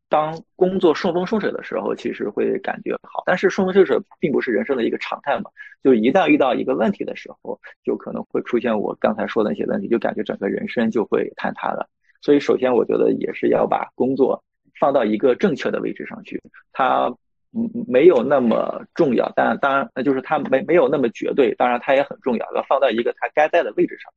当工作顺风顺水的时候，其实会感觉好。但是顺风顺水并不是人生的一个常态嘛，就一旦遇到一个问题的时候，就可能会出现我刚才说的那些问题，就感觉整个人生就会坍塌了。所以，首先我觉得也是要把工作放到一个正确的位置上去，它嗯没有那么重要，但当然那就是它没没有那么绝对，当然它也很重要，要放到一个它该在的位置上。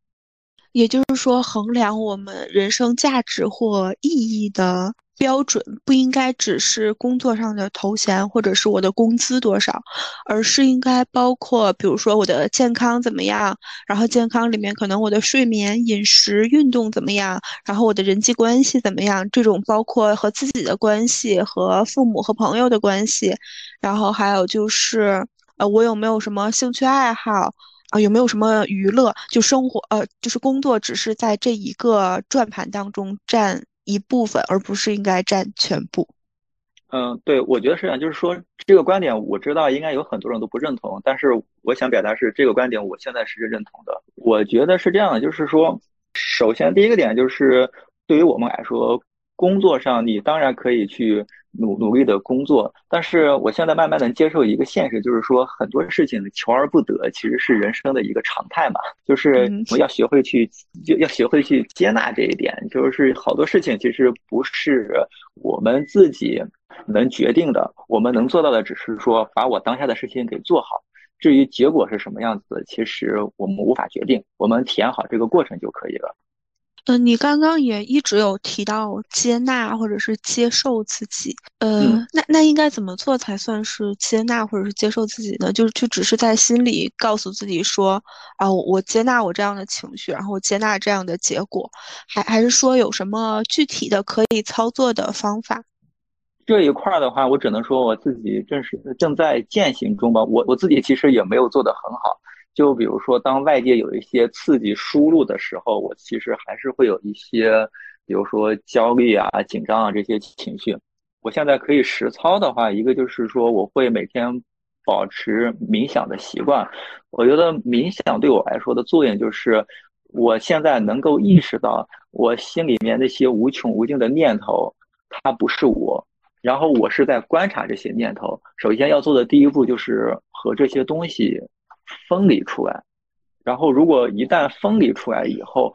也就是说，衡量我们人生价值或意义的标准，不应该只是工作上的头衔或者是我的工资多少，而是应该包括，比如说我的健康怎么样，然后健康里面可能我的睡眠、饮食、运动怎么样，然后我的人际关系怎么样，这种包括和自己的关系、和父母和朋友的关系，然后还有就是，呃，我有没有什么兴趣爱好。啊，有没有什么娱乐？就生活，呃，就是工作，只是在这一个转盘当中占一部分，而不是应该占全部。嗯，对，我觉得是这样。就是说，这个观点我知道应该有很多人都不认同，但是我想表达是这个观点，我现在是认同的。我觉得是这样的，就是说，首先第一个点就是，对于我们来说，工作上你当然可以去。努努力的工作，但是我现在慢慢能接受一个现实，就是说很多事情求而不得，其实是人生的一个常态嘛。就是我要学会去，就要学会去接纳这一点。就是好多事情其实不是我们自己能决定的，我们能做到的只是说把我当下的事情给做好。至于结果是什么样子，其实我们无法决定，我们体验好这个过程就可以了。嗯，你刚刚也一直有提到接纳或者是接受自己，呃，那那应该怎么做才算是接纳或者是接受自己呢？就是就只是在心里告诉自己说，啊，我接纳我这样的情绪，然后我接纳这样的结果，还还是说有什么具体的可以操作的方法？这一块的话，我只能说我自己正是正在践行中吧，我我自己其实也没有做得很好。就比如说，当外界有一些刺激输入的时候，我其实还是会有一些，比如说焦虑啊、紧张啊这些情绪。我现在可以实操的话，一个就是说，我会每天保持冥想的习惯。我觉得冥想对我来说的作用就是，我现在能够意识到我心里面那些无穷无尽的念头，它不是我，然后我是在观察这些念头。首先要做的第一步就是和这些东西。分离出来，然后如果一旦分离出来以后，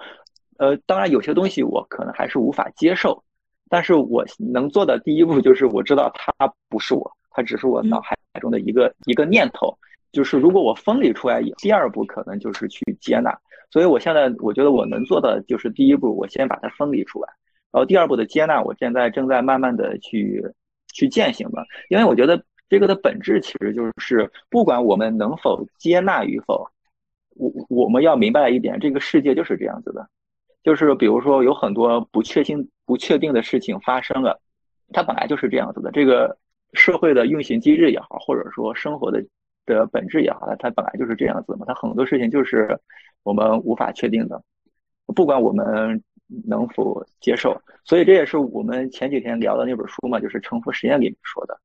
呃，当然有些东西我可能还是无法接受，但是我能做的第一步就是我知道它不是我，它只是我脑海中的一个一个念头。就是如果我分离出来，第二步可能就是去接纳。所以我现在我觉得我能做的就是第一步，我先把它分离出来，然后第二步的接纳，我现在正在慢慢的去去践行吧，因为我觉得。这个的本质其实就是，不管我们能否接纳与否，我我们要明白一点，这个世界就是这样子的，就是比如说有很多不确定、不确定的事情发生了，它本来就是这样子的。这个社会的运行机制也好，或者说生活的的本质也好，它本来就是这样子嘛。它很多事情就是我们无法确定的，不管我们能否接受。所以这也是我们前几天聊的那本书嘛，就是《沉浮实验》里面说的。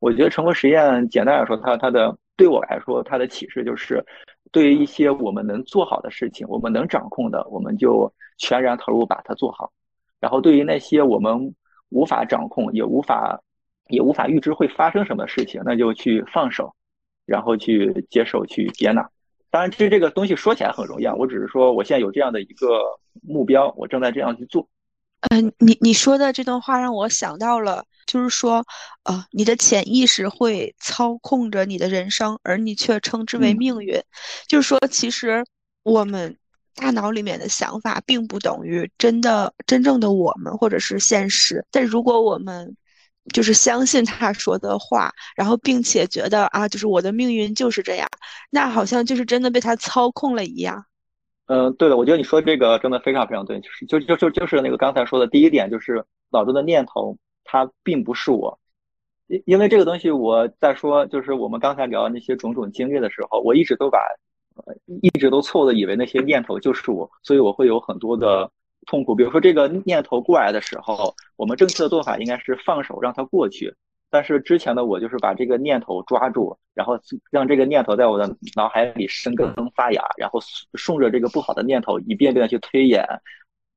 我觉得成功实验简单来说，它它的对我来说，它的启示就是，对于一些我们能做好的事情，我们能掌控的，我们就全然投入把它做好；然后对于那些我们无法掌控，也无法也无法预知会发生什么事情，那就去放手，然后去接受，去接纳。当然，其实这个东西说起来很容易，啊，我只是说我现在有这样的一个目标，我正在这样去做。嗯，你你说的这段话让我想到了，就是说，呃，你的潜意识会操控着你的人生，而你却称之为命运。就是说，其实我们大脑里面的想法并不等于真的真正的我们或者是现实。但如果我们就是相信他说的话，然后并且觉得啊，就是我的命运就是这样，那好像就是真的被他操控了一样。嗯，对的，我觉得你说这个真的非常非常对，就是就就就就是那个刚才说的第一点，就是脑中的念头它并不是我，因因为这个东西我在说，就是我们刚才聊那些种种经历的时候，我一直都把，呃，一直都错误的以为那些念头就是我，所以我会有很多的痛苦。比如说这个念头过来的时候，我们正确的做法应该是放手让它过去。但是之前的我就是把这个念头抓住，然后让这个念头在我的脑海里生根发芽，然后顺着这个不好的念头一遍遍的去推演，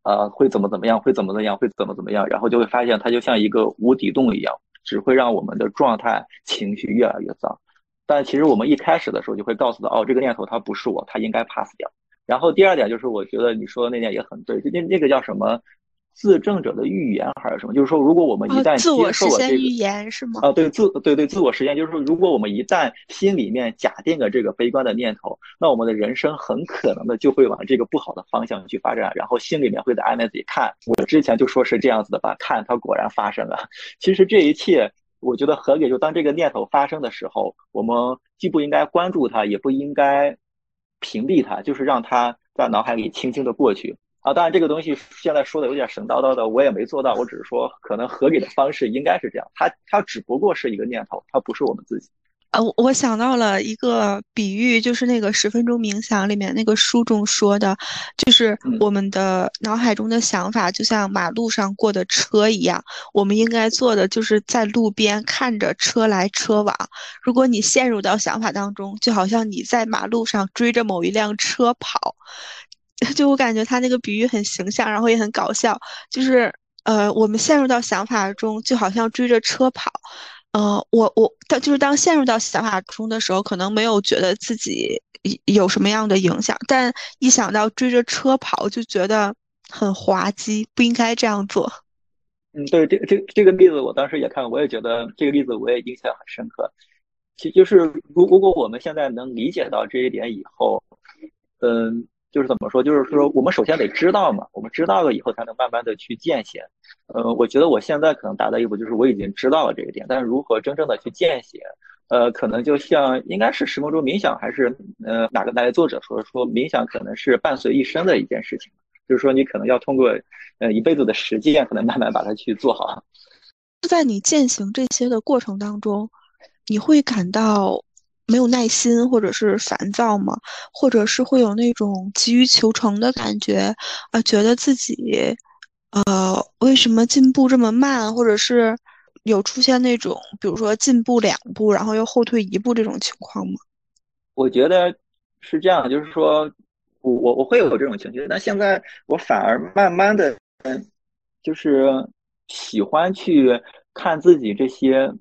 呃，会怎么怎么样，会怎么怎么样，会怎么怎么样，然后就会发现它就像一个无底洞一样，只会让我们的状态、情绪越来越糟。但其实我们一开始的时候就会告诉他，哦，这个念头它不是我，它应该 pass 掉。然后第二点就是，我觉得你说的那点也很对，就那那个叫什么？自证者的预言还是什么？就是说，如果我们一旦接受了这个预言是吗？啊，对，自对对自我实现，就是说，如果我们一旦心里面假定了这个悲观的念头，那我们的人生很可能的就会往这个不好的方向去发展，然后心里面会在安慰自己，看我之前就说是这样子的吧，看它果然发生了。其实这一切，我觉得合理。就当这个念头发生的时候，我们既不应该关注它，也不应该屏蔽它，就是让它在脑海里轻轻的过去。啊，当然这个东西现在说的有点神叨叨的，我也没做到。我只是说，可能合理的方式应该是这样。它它只不过是一个念头，它不是我们自己。呃，我想到了一个比喻，就是那个十分钟冥想里面那个书中说的，就是我们的脑海中的想法就像马路上过的车一样，我们应该做的就是在路边看着车来车往。如果你陷入到想法当中，就好像你在马路上追着某一辆车跑。就我感觉他那个比喻很形象，然后也很搞笑。就是呃，我们陷入到想法中，就好像追着车跑。呃，我我当就是当陷入到想法中的时候，可能没有觉得自己有什么样的影响，但一想到追着车跑，就觉得很滑稽，不应该这样做。嗯，对，这这这个例子我当时也看，我也觉得这个例子我也印象很深刻。其就是，如如果我们现在能理解到这一点以后，嗯。就是怎么说？就是说，我们首先得知道嘛，我们知道了以后，才能慢慢的去践行。呃，我觉得我现在可能达到一步，就是我已经知道了这个点，但是如何真正的去践行，呃，可能就像应该是十分钟冥想，还是呃哪个哪位作者说说冥想可能是伴随一生的一件事情，就是说你可能要通过呃一辈子的实践，可能慢慢把它去做好。在你践行这些的过程当中，你会感到。没有耐心，或者是烦躁吗？或者是会有那种急于求成的感觉啊？觉得自己，呃，为什么进步这么慢？或者是有出现那种，比如说进步两步，然后又后退一步这种情况吗？我觉得是这样，就是说我我我会有这种情绪，但现在我反而慢慢的，嗯，就是喜欢去看自己这些。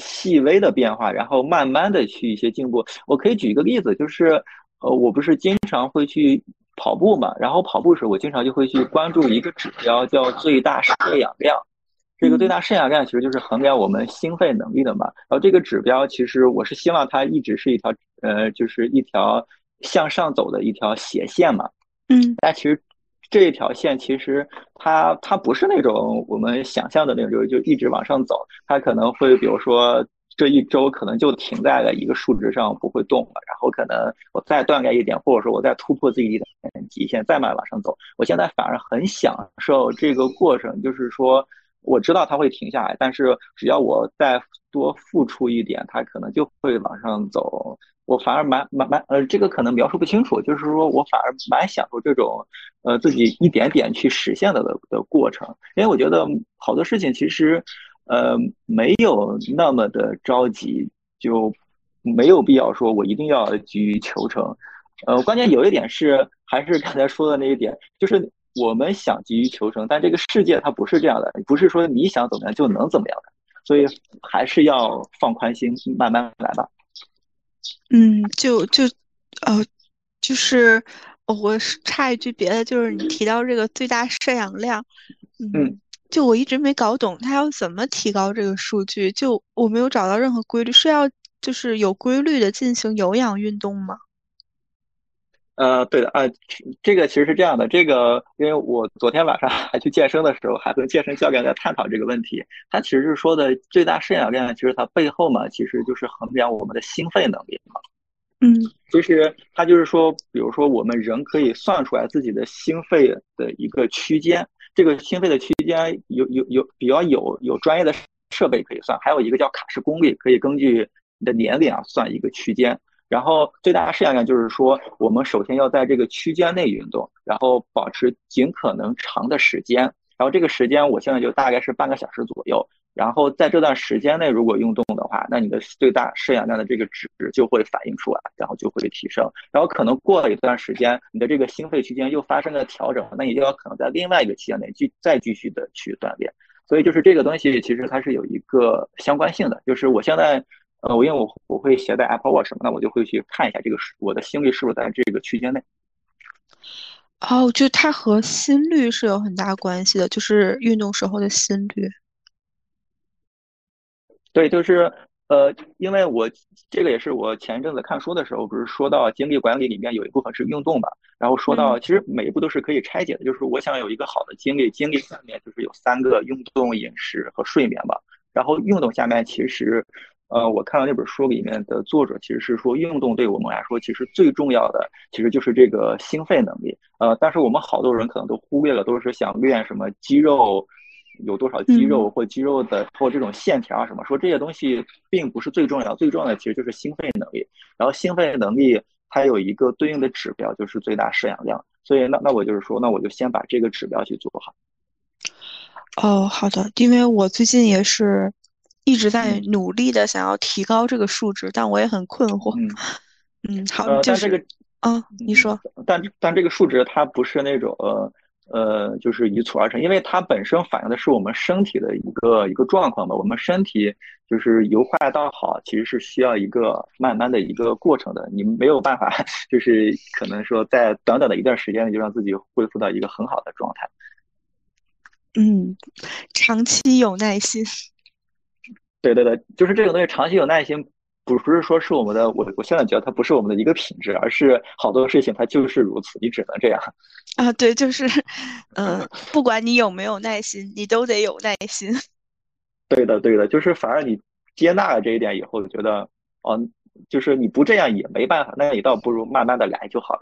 细微的变化，然后慢慢的去一些进步。我可以举一个例子，就是，呃，我不是经常会去跑步嘛，然后跑步时我经常就会去关注一个指标，叫最大摄氧量。这个最大摄氧量其实就是衡量我们心肺能力的嘛。然后这个指标其实我是希望它一直是一条，呃，就是一条向上走的一条斜线嘛。嗯。但其实。这一条线其实它它不是那种我们想象的那种，就就一直往上走，它可能会比如说这一周可能就停在了一个数值上不会动了，然后可能我再锻炼一点，或者说我再突破自己的极限，再慢慢往上走。我现在反而很享受这个过程，就是说我知道它会停下来，但是只要我再多付出一点，它可能就会往上走。我反而蛮蛮蛮呃，这个可能描述不清楚，就是说我反而蛮享受这种，呃，自己一点点去实现的的的过程，因为我觉得好多事情其实，呃，没有那么的着急，就没有必要说我一定要急于求成，呃，关键有一点是，还是刚才说的那一点，就是我们想急于求成，但这个世界它不是这样的，不是说你想怎么样就能怎么样的，所以还是要放宽心，慢慢来吧。嗯，就就，呃，就是我插一句别的，就是你提到这个最大摄氧量，嗯，就我一直没搞懂它要怎么提高这个数据，就我没有找到任何规律，是要就是有规律的进行有氧运动吗？呃，对的啊，这个其实是这样的，这个因为我昨天晚上 还去健身的时候，还跟健身教练在探讨这个问题。他其实是说的最大摄氧量，其实它背后嘛，其实就是衡量我们的心肺能力嘛。嗯，其实他就是说，比如说我们人可以算出来自己的心肺的一个区间，这个心肺的区间有有有比较有有专业的设备可以算，还有一个叫卡式功率，可以根据你的年龄啊算一个区间。然后最大摄氧量就是说，我们首先要在这个区间内运动，然后保持尽可能长的时间。然后这个时间我现在就大概是半个小时左右。然后在这段时间内如果运动的话，那你的最大摄氧量的这个值就会反映出来，然后就会提升。然后可能过了一段时间，你的这个心肺区间又发生了调整，那你就要可能在另外一个期间内继再继续的去锻炼。所以就是这个东西其实它是有一个相关性的，就是我现在。呃，我因为我我会携带 Apple Watch 嘛，那我就会去看一下这个是我的心率是不是在这个区间内。哦，就它和心率是有很大关系的，就是运动时候的心率。对，就是呃，因为我这个也是我前一阵子看书的时候，不是说到精力管理里面有一部分是运动嘛，然后说到其实每一步都是可以拆解的，就是我想有一个好的精力，精力下面就是有三个：运动、饮食和睡眠吧。然后运动下面其实。呃，我看到那本书里面的作者其实是说，运动对我们来说其实最重要的，其实就是这个心肺能力。呃，但是我们好多人可能都忽略了，都是想练什么肌肉，有多少肌肉或肌肉的或这种线条啊什么，说这些东西并不是最重要，最重要的其实就是心肺能力。然后心肺能力它有一个对应的指标，就是最大摄氧量。所以那那我就是说，那我就先把这个指标去做好。哦，好的，因为我最近也是。一直在努力的想要提高这个数值，但我也很困惑。嗯，好，就是这个，啊，你说，但但这个数值它不是那种呃呃，就是一蹴而成，因为它本身反映的是我们身体的一个一个状况吧。我们身体就是由坏到好，其实是需要一个慢慢的一个过程的。你没有办法，就是可能说在短短的一段时间内就让自己恢复到一个很好的状态。嗯，长期有耐心。对对对，就是这种东西，长期有耐心，不不是说是我们的，我我现在觉得它不是我们的一个品质，而是好多事情它就是如此，你只能这样。啊，对，就是，嗯，不管你有没有耐心，你都得有耐心。对的，对的，就是反而你接纳了这一点以后，觉得，哦，就是你不这样也没办法，那你倒不如慢慢的来就好了。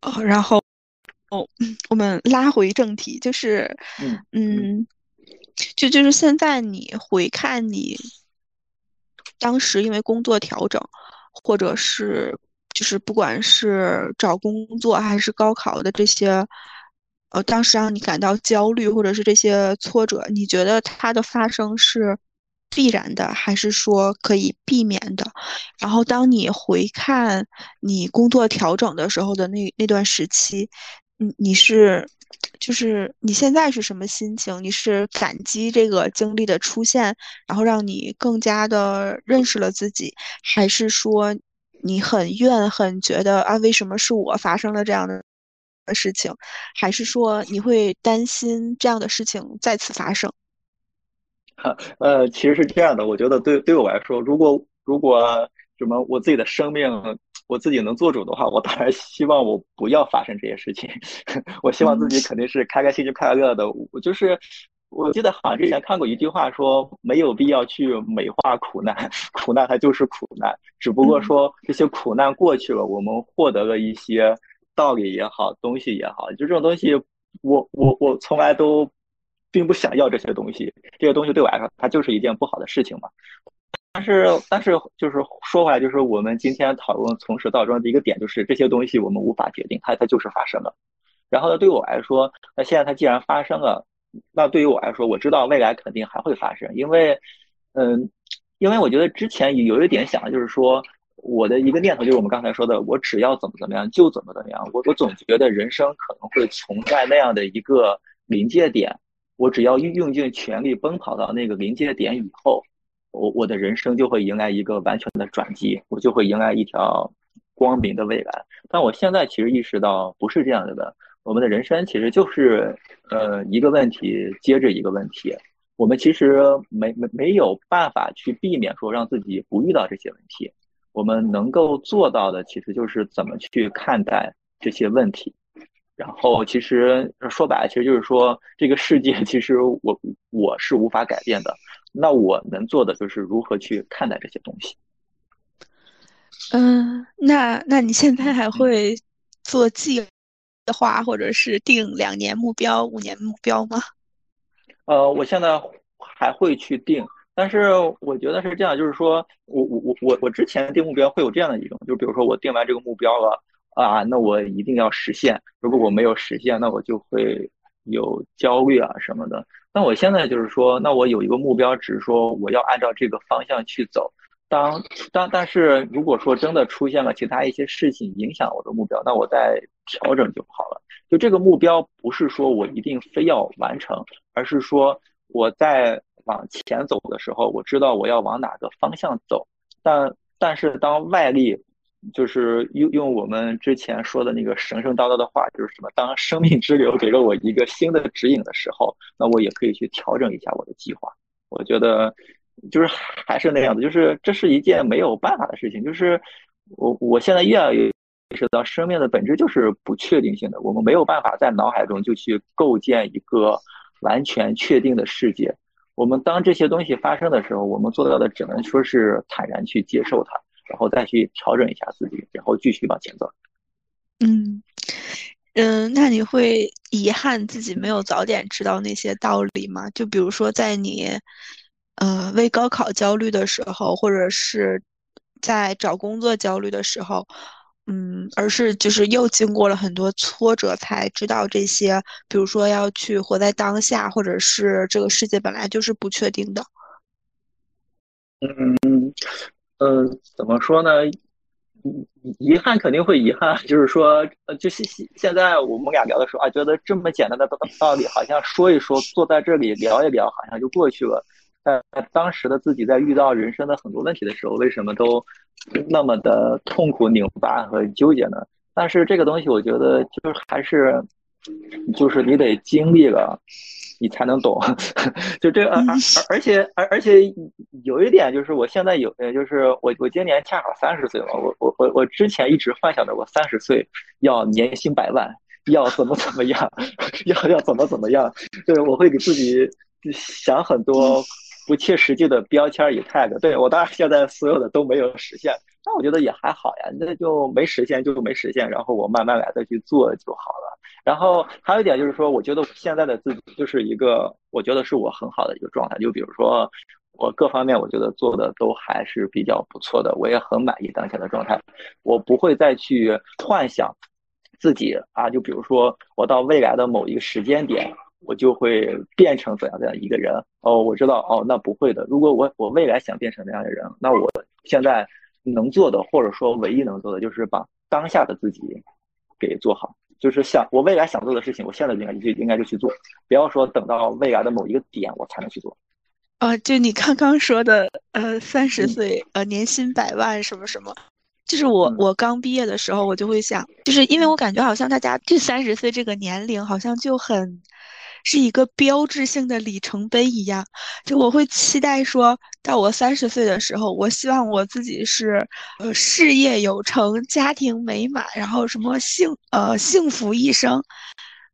哦，然后，哦，我们拉回正题，就是，嗯。就就是现在，你回看你当时因为工作调整，或者是就是不管是找工作还是高考的这些，呃，当时让你感到焦虑或者是这些挫折，你觉得它的发生是必然的，还是说可以避免的？然后当你回看你工作调整的时候的那那段时期，你你是？就是你现在是什么心情？你是感激这个经历的出现，然后让你更加的认识了自己，还是说你很怨恨，觉得啊为什么是我发生了这样的事情？还是说你会担心这样的事情再次发生？呃，其实是这样的，我觉得对对我来说，如果如果什么我自己的生命。我自己能做主的话，我当然希望我不要发生这些事情。我希望自己肯定是开开心心、快乐的。我就是，我记得好像之前看过一句话，说没有必要去美化苦难，苦难它就是苦难。只不过说这些苦难过去了，我们获得了一些道理也好，东西也好。就这种东西，我我我从来都并不想要这些东西。这些东西对我来说，它就是一件不好的事情嘛。但是，但是，就是说回来，就是我们今天讨论从始到终的一个点，就是这些东西我们无法决定，它它就是发生了。然后呢，对我来说，那现在它既然发生了，那对于我来说，我知道未来肯定还会发生，因为，嗯，因为我觉得之前有一点想就是说，我的一个念头就是我们刚才说的，我只要怎么怎么样就怎么怎么样。我我总觉得人生可能会存在那样的一个临界点，我只要用尽全力奔跑到那个临界点以后。我我的人生就会迎来一个完全的转机，我就会迎来一条光明的未来。但我现在其实意识到不是这样子的，我们的人生其实就是呃一个问题接着一个问题，我们其实没没没有办法去避免说让自己不遇到这些问题，我们能够做到的其实就是怎么去看待这些问题。然后其实说白了，其实就是说这个世界其实我我是无法改变的。那我能做的就是如何去看待这些东西。嗯，那那你现在还会做计划，或者是定两年目标、五年目标吗？呃，我现在还会去定，但是我觉得是这样，就是说我我我我我之前定目标会有这样的一种，就比如说我定完这个目标了啊，那我一定要实现。如果我没有实现，那我就会有焦虑啊什么的。那我现在就是说，那我有一个目标，只是说我要按照这个方向去走。当当但是如果说真的出现了其他一些事情影响我的目标，那我再调整就好了。就这个目标不是说我一定非要完成，而是说我在往前走的时候，我知道我要往哪个方向走。但但是当外力。就是用用我们之前说的那个神神叨叨的话，就是什么？当生命之流给了我一个新的指引的时候，那我也可以去调整一下我的计划。我觉得，就是还是那样子，就是这是一件没有办法的事情。就是我我现在越来越意识到，生命的本质就是不确定性的。我们没有办法在脑海中就去构建一个完全确定的世界。我们当这些东西发生的时候，我们做到的只能说是坦然去接受它。然后再去调整一下自己，然后继续往前走。嗯嗯，那你会遗憾自己没有早点知道那些道理吗？就比如说，在你呃为高考焦虑的时候，或者是在找工作焦虑的时候，嗯，而是就是又经过了很多挫折才知道这些，比如说要去活在当下，或者是这个世界本来就是不确定的。嗯。嗯，怎么说呢？遗憾肯定会遗憾，就是说，呃，就现现在我们俩聊的时候啊，觉得这么简单的道道理，好像说一说，坐在这里聊一聊，好像就过去了。但当时的自己在遇到人生的很多问题的时候，为什么都那么的痛苦、拧巴和纠结呢？但是这个东西，我觉得就是还是，就是你得经历了。你才能懂，就这而而而且而而且有一点就是，我现在有呃，就是我我今年恰好三十岁了，我我我我之前一直幻想着我三十岁要年薪百万，要怎么怎么样，要要怎么怎么样，对，我会给自己想很多不切实际的标签与 tag，对我当然现在所有的都没有实现，但我觉得也还好呀，那就没实现就没实现，然后我慢慢来再去做就好了。然后还有一点就是说，我觉得现在的自己就是一个，我觉得是我很好的一个状态。就比如说，我各方面我觉得做的都还是比较不错的，我也很满意当前的状态。我不会再去幻想自己啊，就比如说我到未来的某一个时间点，我就会变成怎样怎样一个人。哦，我知道，哦，那不会的。如果我我未来想变成那样的人，那我现在能做的，或者说唯一能做的，就是把当下的自己给做好。就是想我未来想做的事情，我现在就应该就应该就去做，不要说等到未来的某一个点我才能去做。啊，就你刚刚说的，呃，三十岁，呃，年薪百万什么什么，就是我我刚毕业的时候，我就会想，就是因为我感觉好像大家这三十岁这个年龄好像就很。是一个标志性的里程碑一样，就我会期待说到我三十岁的时候，我希望我自己是呃事业有成、家庭美满，然后什么幸呃幸福一生，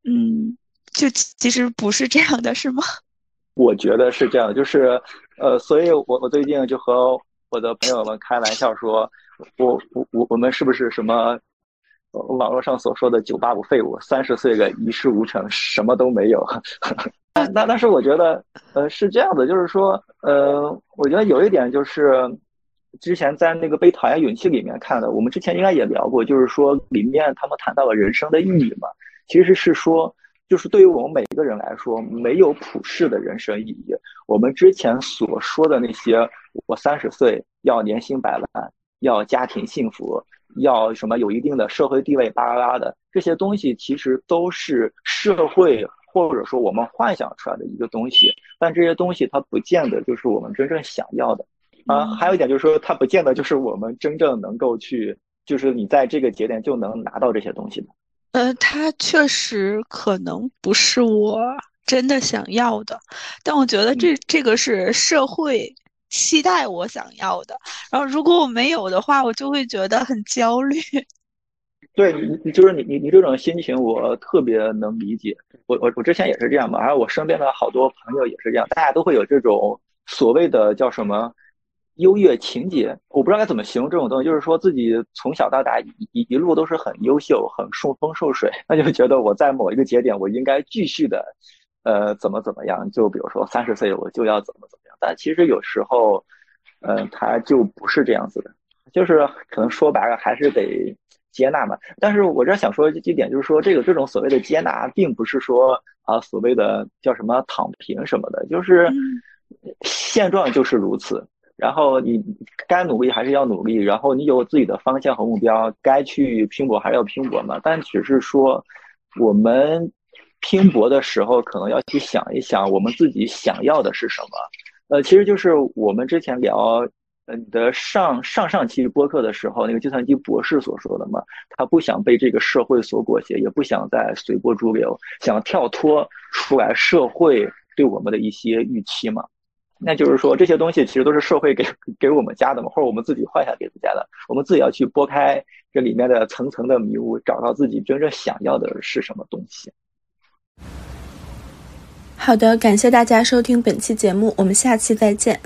嗯，就其实不是这样的，是吗？我觉得是这样，就是呃，所以我我最近就和我的朋友们开玩笑说，我我我我们是不是什么？网络上所说的“九八五废物”，三十岁个一事无成，什么都没有。那但是我觉得，呃，是这样的，就是说，呃，我觉得有一点就是，之前在那个《被讨厌勇气》里面看的，我们之前应该也聊过，就是说里面他们谈到了人生的意义嘛，其实是说，就是对于我们每一个人来说，没有普世的人生意义。我们之前所说的那些，我三十岁要年薪百万，要家庭幸福。要什么有一定的社会地位，巴拉巴拉的这些东西，其实都是社会或者说我们幻想出来的一个东西。但这些东西它不见得就是我们真正想要的啊。还有一点就是说，它不见得就是我们真正能够去，就是你在这个节点就能拿到这些东西的。呃，它确实可能不是我真的想要的，但我觉得这这个是社会。期待我想要的，然后如果我没有的话，我就会觉得很焦虑。对你，你就是你，你，你这种心情我特别能理解。我，我，我之前也是这样嘛，然后我身边的好多朋友也是这样，大家都会有这种所谓的叫什么优越情节，我不知道该怎么形容这种东西，就是说自己从小到大一一路都是很优秀、很顺风顺水，那就觉得我在某一个节点我应该继续的。呃，怎么怎么样？就比如说三十岁我就要怎么怎么样，但其实有时候，呃，他就不是这样子的，就是可能说白了还是得接纳嘛。但是我这想说一点，就是说这个这种所谓的接纳，并不是说啊所谓的叫什么躺平什么的，就是现状就是如此。然后你该努力还是要努力，然后你有自己的方向和目标，该去拼搏还是要拼搏嘛。但只是说，我们拼搏的时候，可能要去想一想，我们自己想要的是什么。呃，其实就是我们之前聊，嗯的上上上期播客的时候，那个计算机博士所说的嘛，他不想被这个社会所裹挟，也不想再随波逐流，想跳脱出来社会对我们的一些预期嘛。那就是说，这些东西其实都是社会给给我们加的嘛，或者我们自己幻想给自己加的。我们自己要去拨开这里面的层层的迷雾，找到自己真正想要的是什么东西。好的，感谢大家收听本期节目，我们下期再见。